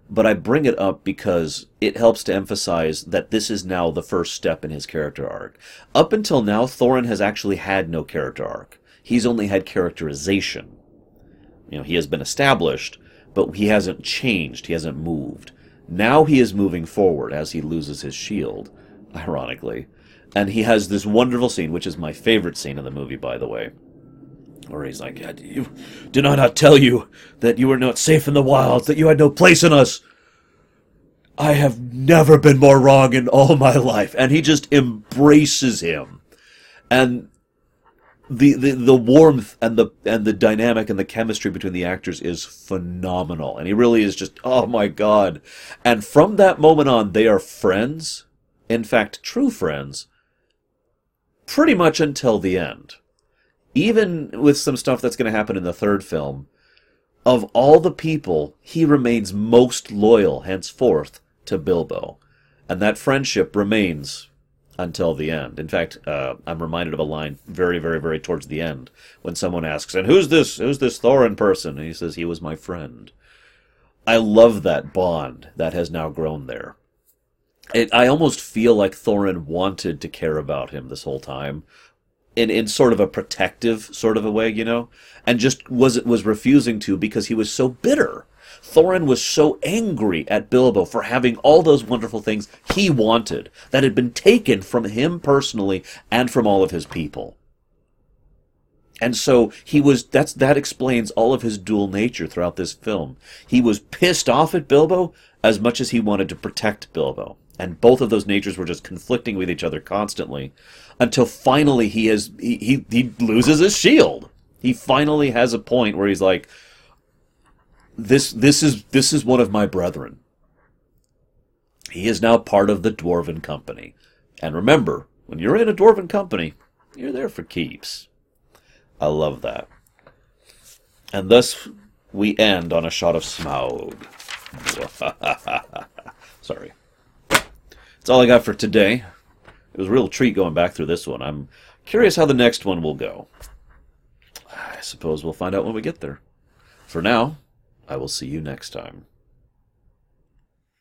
But I bring it up because it helps to emphasize that this is now the first step in his character arc. Up until now, Thorin has actually had no character arc. He's only had characterization. You know, he has been established, but he hasn't changed, he hasn't moved. Now he is moving forward as he loses his shield, ironically. And he has this wonderful scene, which is my favorite scene in the movie, by the way, where he's like, Did I not tell you that you were not safe in the wilds, that you had no place in us? I have never been more wrong in all my life. And he just embraces him. And the, the the warmth and the and the dynamic and the chemistry between the actors is phenomenal and he really is just oh my god and from that moment on they are friends in fact true friends pretty much until the end even with some stuff that's going to happen in the third film of all the people he remains most loyal henceforth to bilbo and that friendship remains until the end. In fact, uh, I'm reminded of a line very, very, very towards the end when someone asks, "And who's this? Who's this Thorin person?" And he says, "He was my friend." I love that bond that has now grown there. It, I almost feel like Thorin wanted to care about him this whole time, in in sort of a protective sort of a way, you know, and just was was refusing to because he was so bitter. Thorin was so angry at Bilbo for having all those wonderful things he wanted that had been taken from him personally and from all of his people. And so he was that's that explains all of his dual nature throughout this film. He was pissed off at Bilbo as much as he wanted to protect Bilbo. And both of those natures were just conflicting with each other constantly until finally he has he, he, he loses his shield. He finally has a point where he's like this this is this is one of my brethren. He is now part of the dwarven company. And remember, when you're in a dwarven company, you're there for keeps. I love that. And thus we end on a shot of Smaug. Sorry. That's all I got for today. It was a real treat going back through this one. I'm curious how the next one will go. I suppose we'll find out when we get there. For now, I will see you next time.